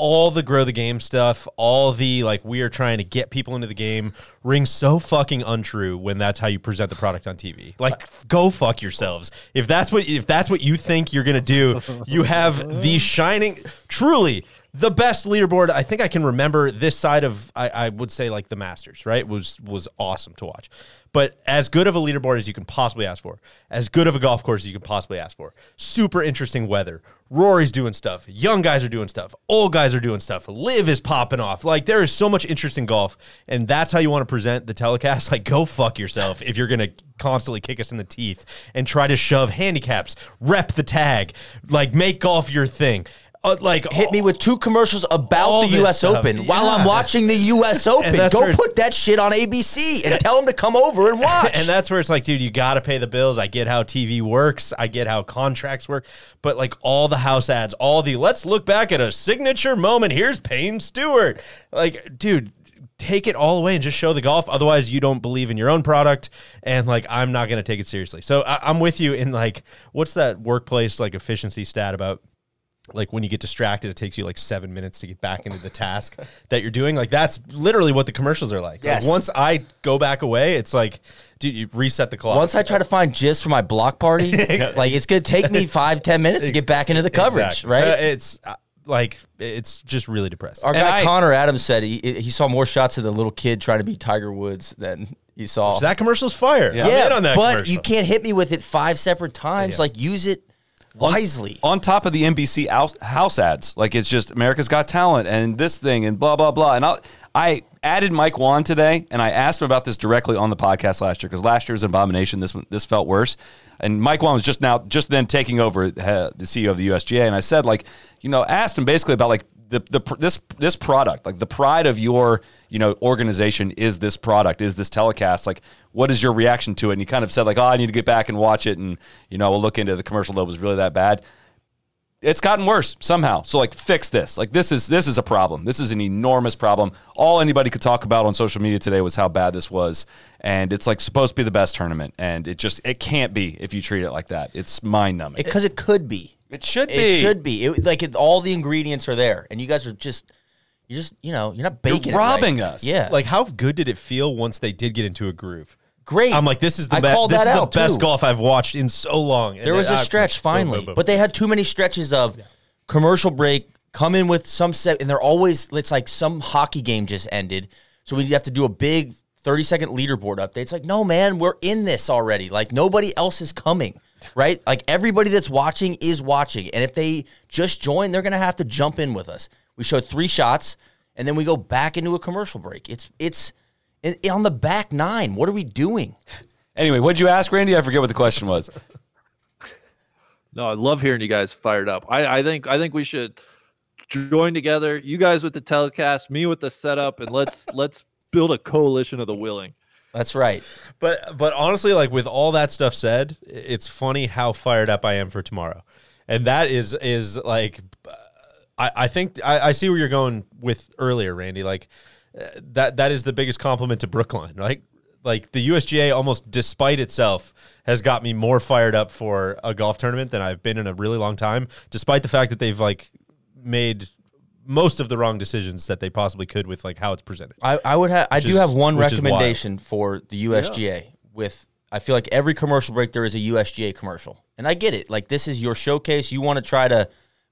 all the grow the game stuff, all the like, we are trying to get people into the game rings so fucking untrue when that's how you present the product on TV. Like, go fuck yourselves. If that's what if that's what you think you're gonna do, you have the shining, truly the best leaderboard I think I can remember this side of I, I would say like the Masters, right? Was was awesome to watch. But as good of a leaderboard as you can possibly ask for, as good of a golf course as you can possibly ask for. Super interesting weather. Rory's doing stuff. Young guys are doing stuff. Old guys are doing stuff. Live is popping off. Like there is so much interest in golf, and that's how you want to present the telecast. [laughs] Like go fuck yourself if you're gonna constantly kick us in the teeth and try to shove handicaps, rep the tag, like make golf your thing. Uh, like Hit me with two commercials about the U.S. stuff. Open while I'm watching the [laughs] U.S. Open. Go where- put that shit on ABC and tell them to come over and [laughs] watch. and that's where it's like, dude, you got to pay the bills. I get how TV works. I get how contracts work. But like all the house ads, all the let's look back at a signature moment. Here's Payne Stewart. Like, dude, take it all away and just show the golf. Otherwise, you don't believe in your own product. And like, I'm not going to take it seriously. So I, I'm with you in like, what's that workplace like efficiency stat about? Like when you get distracted, it takes you like seven minutes to get back into the task [laughs] that you're doing. Like that's literally what the commercials are like. Yes. Like once I go back away, it's like, dude, you reset the clock. Once I try to find gifs for my block party, [laughs] like it's gonna take me five ten minutes to get back into the coverage, Exactly. right? So it's uh, like it's just really depressing. Our And guy I- Connor Adams said he he saw more shots of the little kid trying to be Tiger Woods than he saw. So that commercial's fire. Yeah. I'm yeah, in on that but commercial. you can't hit me with it five separate times. Yeah. Like use it wisely. on top of the NBC house, house ads. Like it's just America's Got Talent and this thing and blah blah blah. And I I added Mike Whan today, and I asked him about this directly on the podcast last year because last year was an abomination. This one this felt worse. And Mike Whan was just now just then taking over uh, the CEO of the USGA, and I said like you know asked him basically about like the, the this this product like the pride of your you know organization is this product is this telecast like what is your reaction to it and he kind of said like oh I need to get back and watch it and you know we'll look into the commercial it was really that bad it's gotten worse somehow. So like fix this. Like this is this is a problem. This is an enormous problem. All anybody could talk about on social media today was how bad this was. And it's like supposed to be the best tournament. And it just it can't be if you treat it like that. It's mind numbing. It, Because it, could be. Should be. It should be. It, like it, all the ingredients are there, and you guys are just, you're just, you know, you're not baking. it right. robbing us. Yeah. like how good did it feel once they did get into a groove? great. I'm like, this is the I be- this is the best too. golf I've watched in so long. And There was then, a ah, stretch boom, finally, boom, boom. but they had too many stretches of commercial break, come in with some set, and they're always it's like some hockey game just ended, so we have to do a big thirty second leaderboard update. It's like, no, man, we're in this already. Like nobody else is coming, right? Like everybody that's watching is watching, and if they just join, they're gonna have to jump in with us. We showed three shots, and then we go back into a commercial break. It's it's. it- on the back nine, what are we doing? Anyway, what'd you ask, Randy? I forget what the question was. No, I love hearing you guys fired up. I, I think I think we should join together. You guys with the telecast, me with the setup, and let's [laughs] let's build a coalition of the willing. That's right. But but honestly, like with all that stuff said, it's funny how fired up I am for tomorrow, and that is is like, I I think I, I see where you're going with earlier, Randy. Like uh, that that is the biggest compliment to Brookline, right? Like the USGA, almost despite itself, has got me more fired up for a golf tournament than I've been in a really long time. Despite the fact that they've like made most of the wrong decisions that they possibly could with like how it's presented. I, I would have I do is- have one which is wild. recommendation for the USGA with I feel like every commercial break there is a USGA commercial. And I get it. Like this is your showcase. You want to try to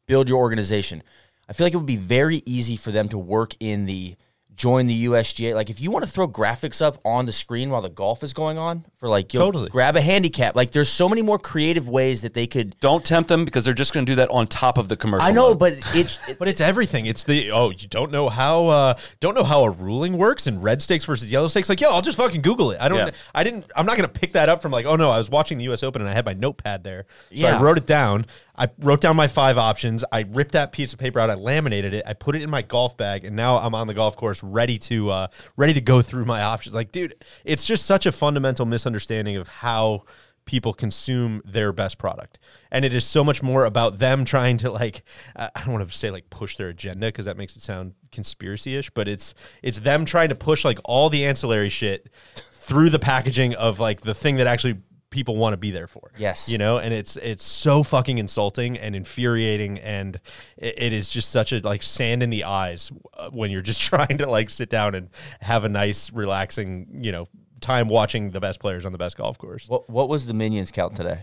build your organization. I feel like it would be very easy for them to work in the join the USGA. Like if you want to throw graphics up on the screen while the golf is going on for like you'll Totally. grab a handicap. Like there's so many more creative ways that they could Don't tempt them because they're just going to do that on top of the commercial. I know, mode. but [laughs] it's But it's everything. It's the oh, you don't know how uh don't know how a ruling works in red stakes versus yellow stakes. Like, yo, I'll just fucking Google it. I don't Yeah. I didn't I'm not gonna pick that up from like, oh no, I was watching the US Open and I had my notepad there. So Yeah. I wrote it down. I wrote down my five options. I ripped that piece of paper out, I laminated it, I put it in my golf bag, and now I'm on the golf course ready to uh ready to go through my options. Like, dude, it's just such a fundamental misunderstanding of how people consume their best product and it is so much more about them trying to like i don't want to say like push their agenda because that makes it sound conspiracy-ish but it's it's them trying to push like all the ancillary shit through the packaging of like the thing that actually people want to be there for Yes. you know and it's it's so fucking insulting and infuriating and it, it is just such a like sand in the eyes uh, when you're just [laughs] trying to like sit down and have a nice relaxing you know time watching the best players on the best golf course what what was the minions count today?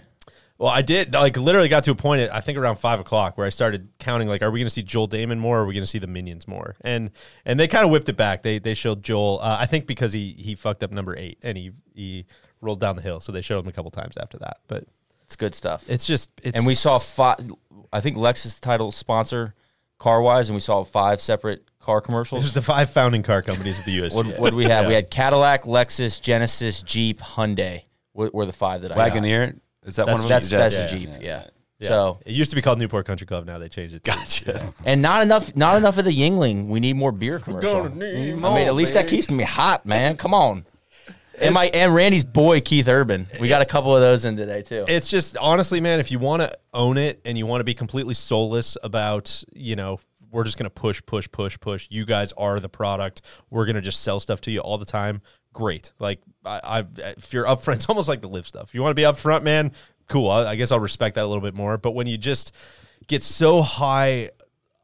well, I did like literally got to a point at I think around five o'clock where I started counting like, are we going to see Joel Dahmen more? Or are we going to see the minions more? And and they kind of whipped it back. They they showed Joel. Uh, I think because he he fucked up number eight and he he rolled down the hill, so they showed him a couple times after that. But It's good stuff. it's just it's and we saw five. I think Lexus title sponsor CarWise, and we saw five separate car commercials. it was the five founding car companies of the USGA. What what do we have? Yeah. We had Cadillac, Lexus, Genesis, Jeep, Hyundai. Were, were the five that I got. Wagoneer is that That's- one of them? That's that's Yeah, a Jeep. Yeah. Yeah. So it used to be called Newport Country Club. Now they changed it. to- Gotcha. and not enough not enough of the Yuengling. We need more beer commercial. I mean, at least that keeps me hot, man. Come on. And my and Randy's boy Keith Urban. We got a couple of those in today too. it's just honestly, man, if you want to own it and you want to be completely soulless about, you know, we're just gonna push, push, push, push. You guys are the product. We're gonna just sell stuff to you all the time. Great. Like I, I if you're upfront, [laughs] it's almost like the live stuff. You want to be upfront, man. Cool. I, I guess I'll respect that a little bit more. But when you just get so high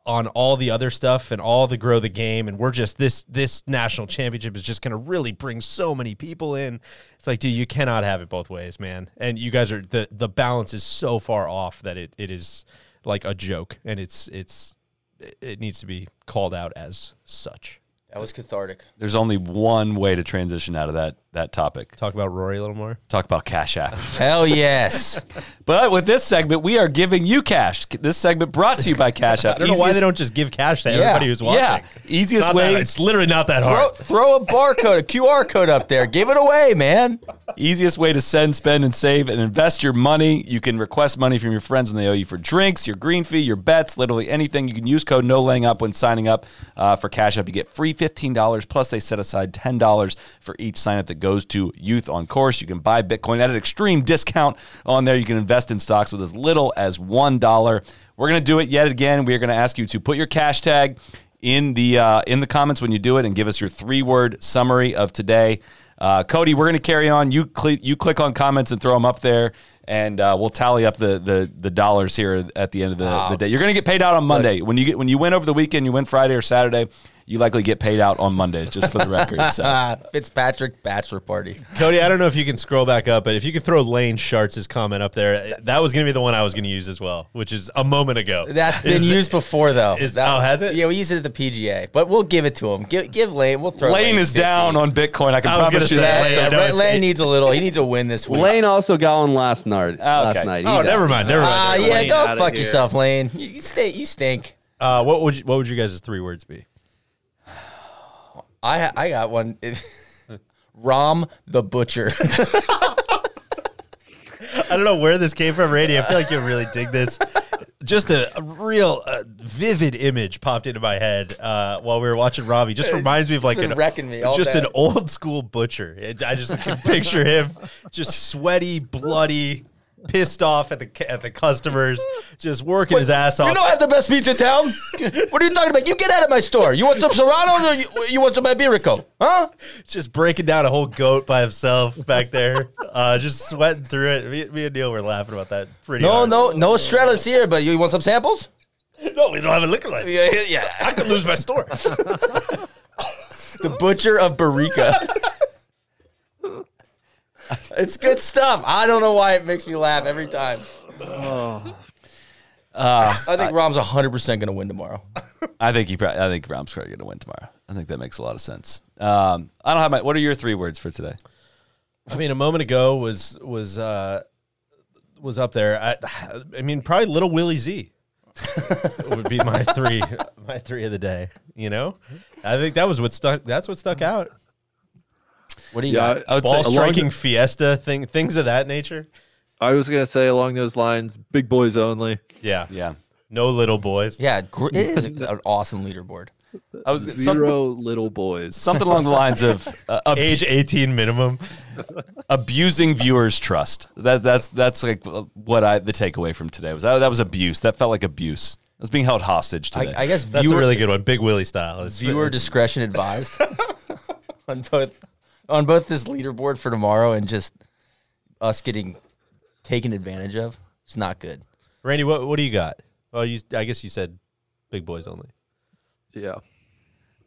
on all the other stuff and all the grow the game and we're just this this national championship is just going to really bring so many people in it's like dude you cannot have it both ways man and you guys are the the balance is so far off that it, it is like a joke and it's it's it- it needs to be called out as such. That was cathartic. There's only one way to transition out of that that topic. Talk about Rory a little more. Talk about Cash App. [laughs] Hell yes. [laughs] but with this segment, we are giving you cash. This segment brought to you by Cash App. [laughs] I don't know why they don't just give cash to Yeah, everybody who's watching. Yeah, easiest It's way. that- it's literally not that throw, hard. throw a barcode, a QR code up there. Give it away, man. Easiest way to send, spend, and save and invest your money. You can request money from your friends when they owe you for drinks, your green fee, your bets, literally anything. You can use code No Laying Up when signing up uh, for Cash App. You get free fifteen dollars plus they set aside ten dollars for each sign up that goes to Youth on Course. You can buy Bitcoin at an extreme discount on there. You can invest in stocks with as little as one dollar. We're gonna do it yet again. We are gonna ask you to put your cash tag in the uh, in the comments when you do it and give us your three word summary of today. Uh, Cody, we're going to carry on. You click you click on comments and throw them up there, and uh, we'll tally up the, the the dollars here at the end of the, the day. You're going to get paid out on Monday when you get when you win over the weekend. You win Friday or Saturday. You likely get paid out on Mondays, just for the record. [laughs] So. Fitzpatrick bachelor party. Cody, I don't know if you can scroll back up, but if you could throw Lane Sharts' comment up there, that was going to be the one I was going to use as well, which is a moment ago. That's been Is- used before, though. is- That- oh, has it? Yeah, we used it at the PGA, but we'll give it to him. Give, give Lane. We'll throw. Lane is 50. down on Bitcoin. I can I promise you say, that. Lane- So I know Lane, needs a little. He needs a win this week. Lane also got on last night. Last night. Oh, He's never out. mind. Never mind. Ah, yeah, mind. go fuck here. yourself, Lane. You, you stink. You stink. Uh, what would you, what would you guys' three words be? I I got one. [laughs] Rahm the butcher. [laughs] I don't know where this came from, Randy. I feel like you'll really dig this. Just a, a real uh, vivid image popped into my head uh, while we were watching Robbie. Just reminds me of like an, wrecking me all just day. an old school butcher. It- I just can picture him just sweaty, bloody, pissed off at the at the customers, just working his ass off. You don't have the best meats in town. what are you talking about? You get out of my store. You want some serranos or you, you want some iberico? Huh? just breaking down a whole goat by himself back there, uh, just sweating through it. Me, me and Neil were laughing about that pretty No, hard. no, no Estrellas here. But you want some samples? no, we don't have a liquor license. Yeah, yeah. yeah. I could lose my store. [laughs] the butcher of Barrika. [laughs] it's good stuff. I don't know why it makes me laugh every time. [sighs] Uh, I think Rahm's 100% going to win tomorrow. I think he. Probably, I think Rahm's probably going to win tomorrow. I think that makes a lot of sense. Um, I don't have my. What are your three words for today? I mean, a moment ago was was uh, was up there. I, I mean, probably Little Willie Z [laughs] would be my three my three of the day. You know, I think that was what stuck. That's what stuck out. What do you Yeah, got? I would Ball say striking fiesta thing, things of that nature. I was gonna say along those lines, big boys only. Yeah, Yeah, no little boys. Yeah, it is [laughs] an awesome leaderboard. I was some, Zero little boys. something along the lines of uh, [laughs] ab- Age eighteen minimum. [laughs] abusing viewers' trust. That that's that's like what I the takeaway from today was that, that was abuse. That felt like abuse. I was being held hostage today. I, I guess That's viewer, a really good one. Big Willie style. It's, viewer it's- discretion advised on both on both this leaderboard for tomorrow and just us getting taken advantage of. It's not good. Randy, what what do you got? Well, you I guess you said big boys only. Yeah.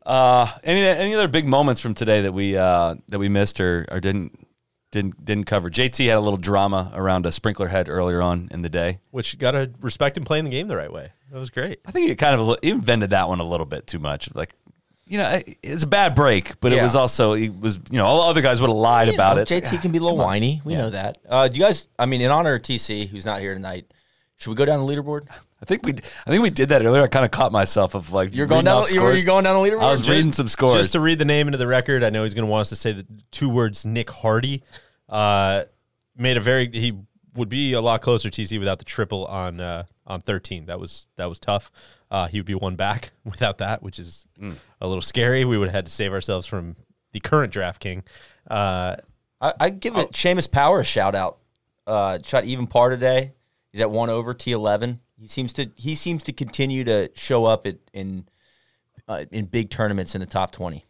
Uh, any any other big moments from today that we uh, that we missed or, or didn't didn't didn't cover? JT had a little drama around a sprinkler head earlier on in the day. Which got to respect him playing the game the right way. That was great. I think he kind of he invented that one a little bit too much. Like, you know, it's a bad break, but it Yeah. was also he was you know all other guys would have lied You about know, it. It's JT like, can be a little whiny. We know that. Uh, do you guys? I mean, in honor of TC, who's not here tonight, should we go down the leaderboard? I think we I think we did that earlier. I kind of caught myself of like You're going reading down. off You were scores. you going down the leaderboard? I was reading some scores. Just to read the name into the record, I know he's going to want us to say the two words Nick Hardy. Uh, made a very he would be a lot closer TC without the triple on uh, on 13. That was that was tough. Uh, he would be one back [laughs] without that, which is a little scary. We would have had to save ourselves from the current draft king. Uh, I, I'd give it Seamus Power a shout out. Uh, shot even par today. He's at one over T eleven. He seems to he seems to continue to show up at, in uh, in big tournaments in the top twenty.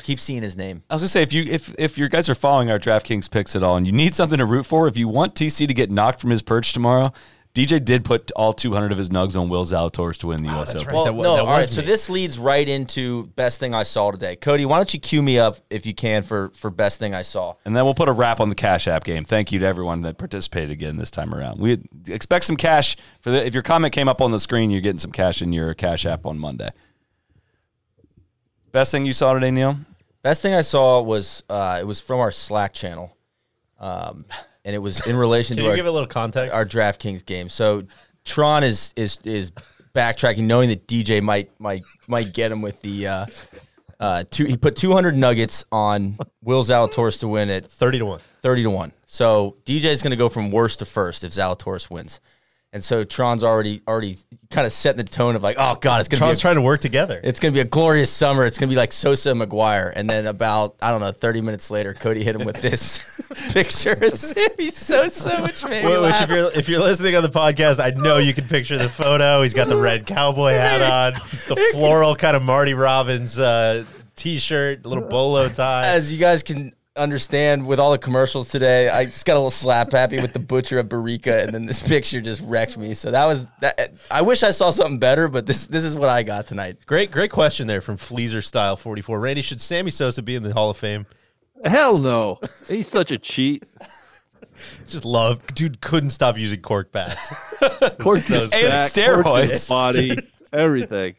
Keep seeing his name. I was gonna say if you if if your guys are following our DraftKings picks at all and you need something to root for, if you want TC to get knocked from his perch tomorrow, DJ did put all 200 of his nugs on Will Zalatoris to win the U.S. Open. Well, That wa- no, that all right. was So this leads right into best thing I saw today. Cody, why don't you cue me up if you can for for best thing I saw? And then we'll put a wrap on the Cash App game. Thank you to everyone that participated again this time around. We expect some cash for the. If your comment came up on the screen, you're getting some cash in your Cash App on Monday. Best thing you saw today, Neil? Best thing I saw was uh, it was from our Slack channel, um, and it was in relation Can to you our, give a little context? our DraftKings game. So Tron is is is backtracking, knowing that DJ might might might get him with the. Uh, uh, two, he put 200 nuggets on Will Zalatoris to win at 30 to 1. 30 to 1. So DJ is going to go from worst to first if Zalatoris wins. And so Tron's already already kind of setting the tone of like, oh god, it's gonna Tron's be a, trying to work together. it's gonna be a glorious summer. It's gonna be like Sosa and McGwire. And then about I don't know, 30 minutes later, Cody hit him with this [laughs] picture of Sammy Sosa, which made Which, if you're if you're listening on the podcast, I know you can picture the photo. He's got the red cowboy [laughs] hat on, the floral kind of Marty Robbins uh, t-shirt, little bolo tie. As you guys can understand, with all the commercials today, I just got a little slap happy with the butcher of Barrika, and then this [laughs] picture just wrecked me. So that was that. I wish I saw something better, but this this is what I got tonight. Great, great question there from Fleaser Style 44. Randy, should Sammy Sosa be in the Hall of Fame? Hell no. He's such a cheat. [laughs] Just love, dude. Couldn't stop using cork bats. [laughs] Cork So And back, steroids. cork body, everything.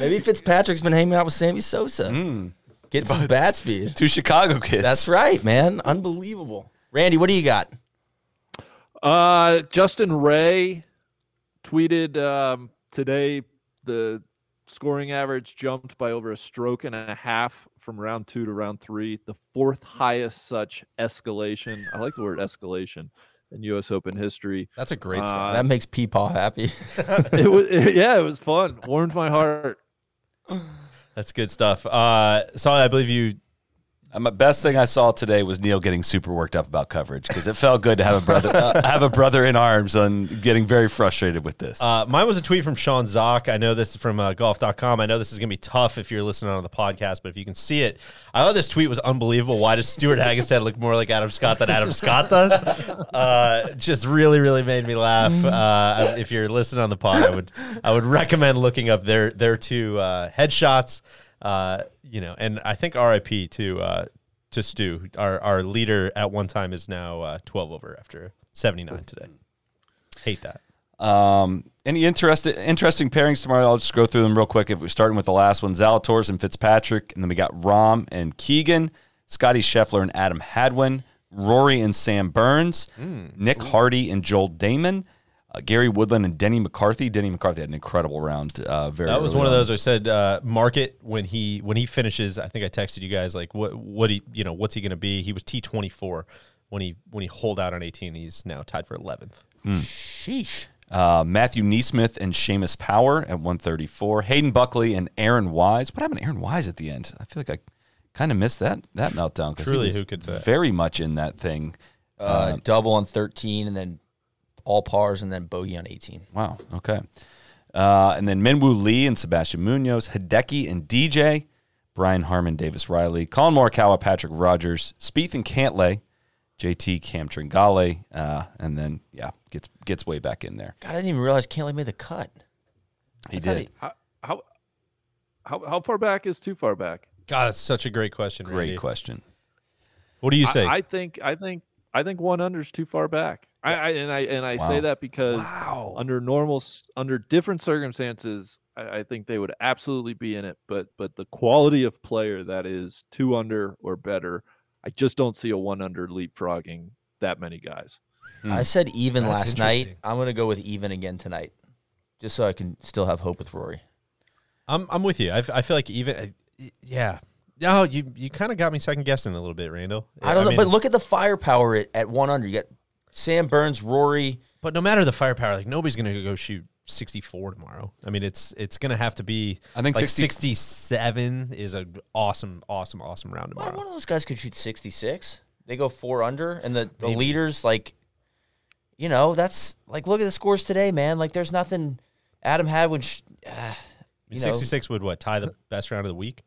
Maybe Fitzpatrick's been hanging out with Sammy Sosa. Hmm. Get some bat speed. [laughs] Two Chicago kids. That's right, man. Unbelievable. Randy, what do you got? Uh, Justin Ray tweeted um, today the scoring average jumped by over a stroke and a half from round two to round three, the fourth highest such escalation. I like the word escalation in U.S. Open history. That's a great Uh. That makes Peepaw happy. [laughs] it was, yeah, it was fun. Warmed my heart. That's good stuff. Uh, so I believe you. Uh, my best thing I saw today was Neil getting super worked up about coverage because it felt good to have a brother uh, have a brother in arms and getting very frustrated with this. Uh, mine was a tweet from Sean Zak. I know this is from uh, golf.com. I know this is going to be tough if you're listening on the podcast, but if you can see it, I thought this tweet was unbelievable. Why does Stewart Hagestad look more like Adam Scott than Adam Scott does? Uh, just really, really made me laugh. Uh, if you're listening on the pod, I would I would recommend looking up their their two uh, headshots. You know, and I think RIP to uh, to Stu, our our leader at one time is now uh, 12 over after 79 today. Hate that. Um, any interesting interesting pairings tomorrow? I'll just go through them real quick. If we're starting with the last one, Zalatoris and Fitzpatrick, and then we got Rahm and Keegan, Scotty Scheffler and Adam Hadwin, Rory and Sam Burns, Nick Hardy and Joel Dahmen, uh, Gary Woodland and Denny McCarthy. Denny McCarthy had an incredible round. Uh, very That was early one of those I said uh, market when he when he finishes. I think I texted you guys like what what he you know what's he going to be? He was T twenty four when he when he holed out on eighteen. He's now tied for eleventh. Sheesh. Uh, Matthew NeSmith and Seamus Power at 134. Hayden Buckley and Aaron Wise. What happened to Aaron Wise at the end? I feel like I kind of missed that that meltdown. 'cause he Truly, was who could say? Very much in that thing. Uh, double on 13 and then all pars and then bogey on 18. Wow. Okay. Uh, and then Minwoo Lee and Sebastian Munoz, Hideki and DJ, Brian Harman, Davis Riley, Collin Morikawa, Patrick Rodgers, Spieth and Cantlay, JT Cam Tringale, uh, and then yeah, gets gets way back in there. God, I didn't even realize Cantlay made the cut. He I did. he- How, how how how far back is too far back? God, that's such a great question. Great Randy. question. What do you say? I, I think I think I think one under is too far back. I, I and I and I Wow. say that because under normal under different circumstances, I, I think they would absolutely be in it. But but the quality of player that is two under or better, I just don't see a one under leapfrogging that many guys. Hmm. I said even That's last night. I'm going to go with even again tonight, just so I can still have hope with Rory. I'm I'm with you. I feel like even uh, yeah. No, you you kind of got me second guessing a little bit, Randall. I don't know, mean, but look at the firepower at, at one under. You got Sam Burns, Rory. but no matter the firepower, like nobody's going to go shoot 64 tomorrow. I mean, it's it's going to have to be. I think like 60 67 is an awesome, awesome, awesome round Well, tomorrow. one of those guys could shoot 66. They go four under, and the, the Maybe. leaders like, you know, that's like look at the scores today, man. Like there's nothing. Adam Hadwin, sh- uh, I you mean, know, 66 would what tie the best round of the week.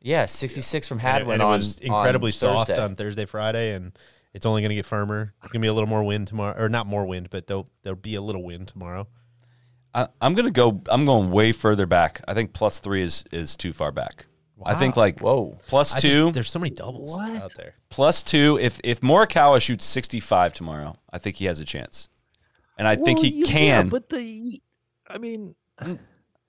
Yeah, 66 from And it- Hadwin and it on was incredibly on soft Thursday. on Thursday, Friday, and It's only going to get firmer. It's going to be a little more wind tomorrow, or not more wind, but there'll there'll be a little wind tomorrow. I, I'm gonna go. I'm going way further back. I think plus three is is too far back. I think like Whoa. plus I just- two, there's so many doubles out there. plus two. If if Morikawa shoots 65 tomorrow, I think he has a chance, and I think he you- yeah, can. but the, I mean, mm.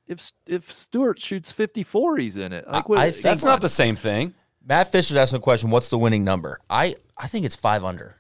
If if Stewart shoots 54, he's in it. Like, what, I think- That's not the same thing. Matt Fisher's asking a question. What's the winning number? I I think it's five under.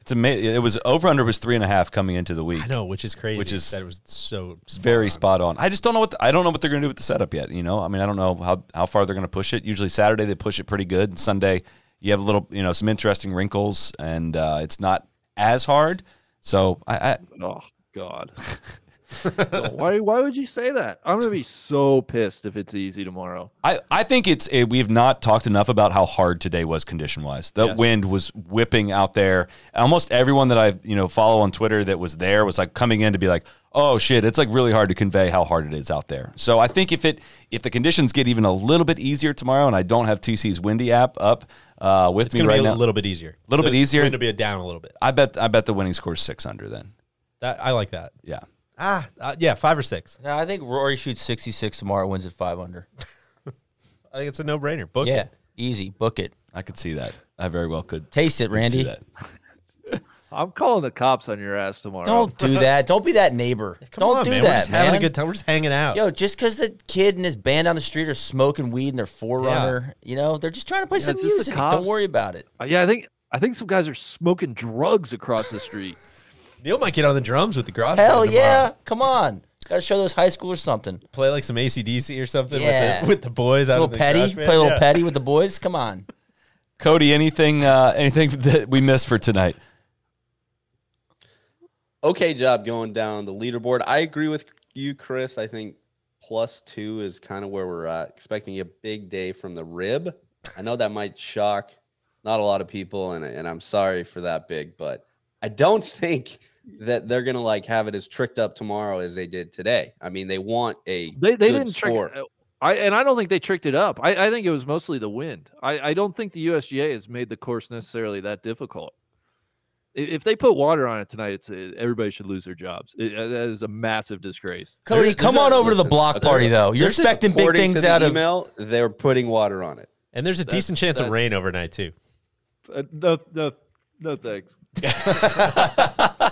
It's amazing. It was over under was three and a half coming into the week. I know, which is crazy. Which is that it was so It's very spot on. I just don't know what the, I don't know what they're going to do with the setup yet. You know, I mean, I don't know how how far they're going to push it. Usually Saturday they push it pretty good. And Sunday you have a little, you know, some interesting wrinkles, and uh, it's not as hard. So I, I Oh God. [laughs] No, [laughs] why why would you say that? I'm gonna be so pissed if it's easy tomorrow. I, I think it's it, we have not talked enough about how hard today was condition wise. The Yes. wind was whipping out there. Almost everyone that I you know follow on Twitter that was there was like coming in to be like, oh shit, it's like really hard to convey how hard it is out there. So I think if it if the conditions get even a little bit easier tomorrow, and I don't have TC's windy app up uh, with It's me right be a now, little bit easier. a little bit easier. Wind to be down a little bit. I bet I bet the winning score is six under then. That I like that. Yeah. Ah, uh, yeah, five or six. Yeah, I think Rory shoots 66 tomorrow, wins at five under. [laughs] I think it's a no brainer. Book yeah, it. easy. Book it. I could see that. I very well could. Taste it, could see Randy. that. [laughs] I'm calling the cops on your ass tomorrow. Don't [laughs] do that. Don't be that neighbor. Come Don't on, do man. that, We're just man. having a good time. We're just hanging out. Yo, just because the kid and his band down the street are smoking weed in their forerunner, you know, they're just trying to play Yeah, some is this the music. Don't worry about it. Uh, yeah, I think I think some guys are smoking drugs across the street. Neil might get on the drums with the garage. Hell band tomorrow. yeah. Come on. Got to show those high schoolers something. Play like some ACDC or something Yeah. with, the, with the boys A out little in the petty. garage Play a little Yeah. petty with the boys. Come on. Cody, anything uh, anything [laughs] that we missed for tonight? Okay job going down the leaderboard. I agree with you, Chris. I think plus two is kind of where we're at. Expecting a big day from the rib. I know that might shock not a lot of people, and, and I'm sorry for that big, but I don't [laughs] think that they're gonna like have it as tricked up tomorrow as they did today. I mean, they want a They they good didn't trick. score. uh, I and I don't think they tricked it up. I, I think it was mostly the wind. I, I don't think the USGA has made the course necessarily that difficult. If they put water on it tonight, it's uh, everybody should lose their jobs. It- uh, that is a massive disgrace. Cody, There's- come there's on a- over to the block there- party, though. You're expecting big according to things the out of. email. They're putting water on it. And there's a That's- decent chance of rain overnight too. Uh, no no no thanks. [laughs] [laughs]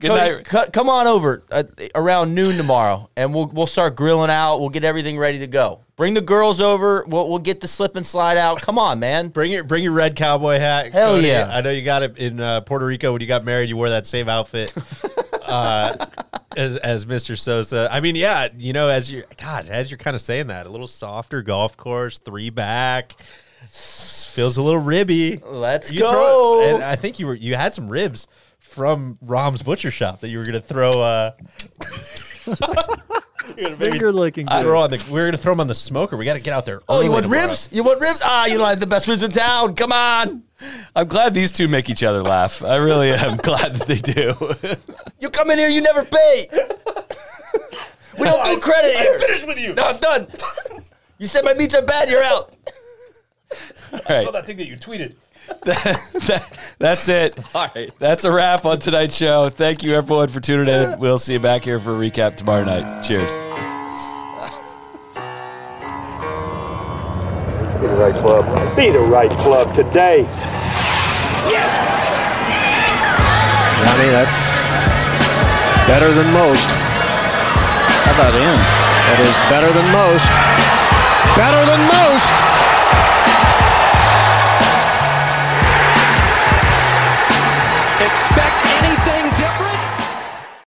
Good Cody, night. co- come on over uh, around noon tomorrow, and we'll we'll start grilling out. We'll get everything ready to go. Bring the girls over. We'll we'll get the slip and slide out. Come on, man. [laughs] Bring your bring your red cowboy hat. Hell Cody. yeah. I know you got it in uh, Puerto Rico when you got married. You wore that same outfit [laughs] uh, as as Mr. Sosa. I mean, yeah, you know, as you God, as you're kind of saying that, a little softer golf course, three back, feels a little ribby. Let's You go. throw- and I think you were you had some ribs from Rahm's Butcher Shop that you were gonna throw. Uh, [laughs] you're Finger licking. throw on the. We are gonna throw them on the smoker. We got to get out there. oh, you early want tomorrow. ribs? You want ribs? Ah, you don't have the best ribs in town. Come on. I'm glad these two make each other laugh. I really am [laughs] glad that they do. You come in here, you never pay. we don't do credit here. finished with you. No, I'm done. You said my meats are bad. You're out. All right. saw that thing that you tweeted. [laughs] That- that's it. [laughs] All right. That's a wrap on tonight's show. Thank you, everyone, for tuning in. We'll see you back here for a recap tomorrow night. Cheers. Be the right club. Be the right club today. Johnny, that's better than most. How about him? That is better than most. Better than most. Expect anything?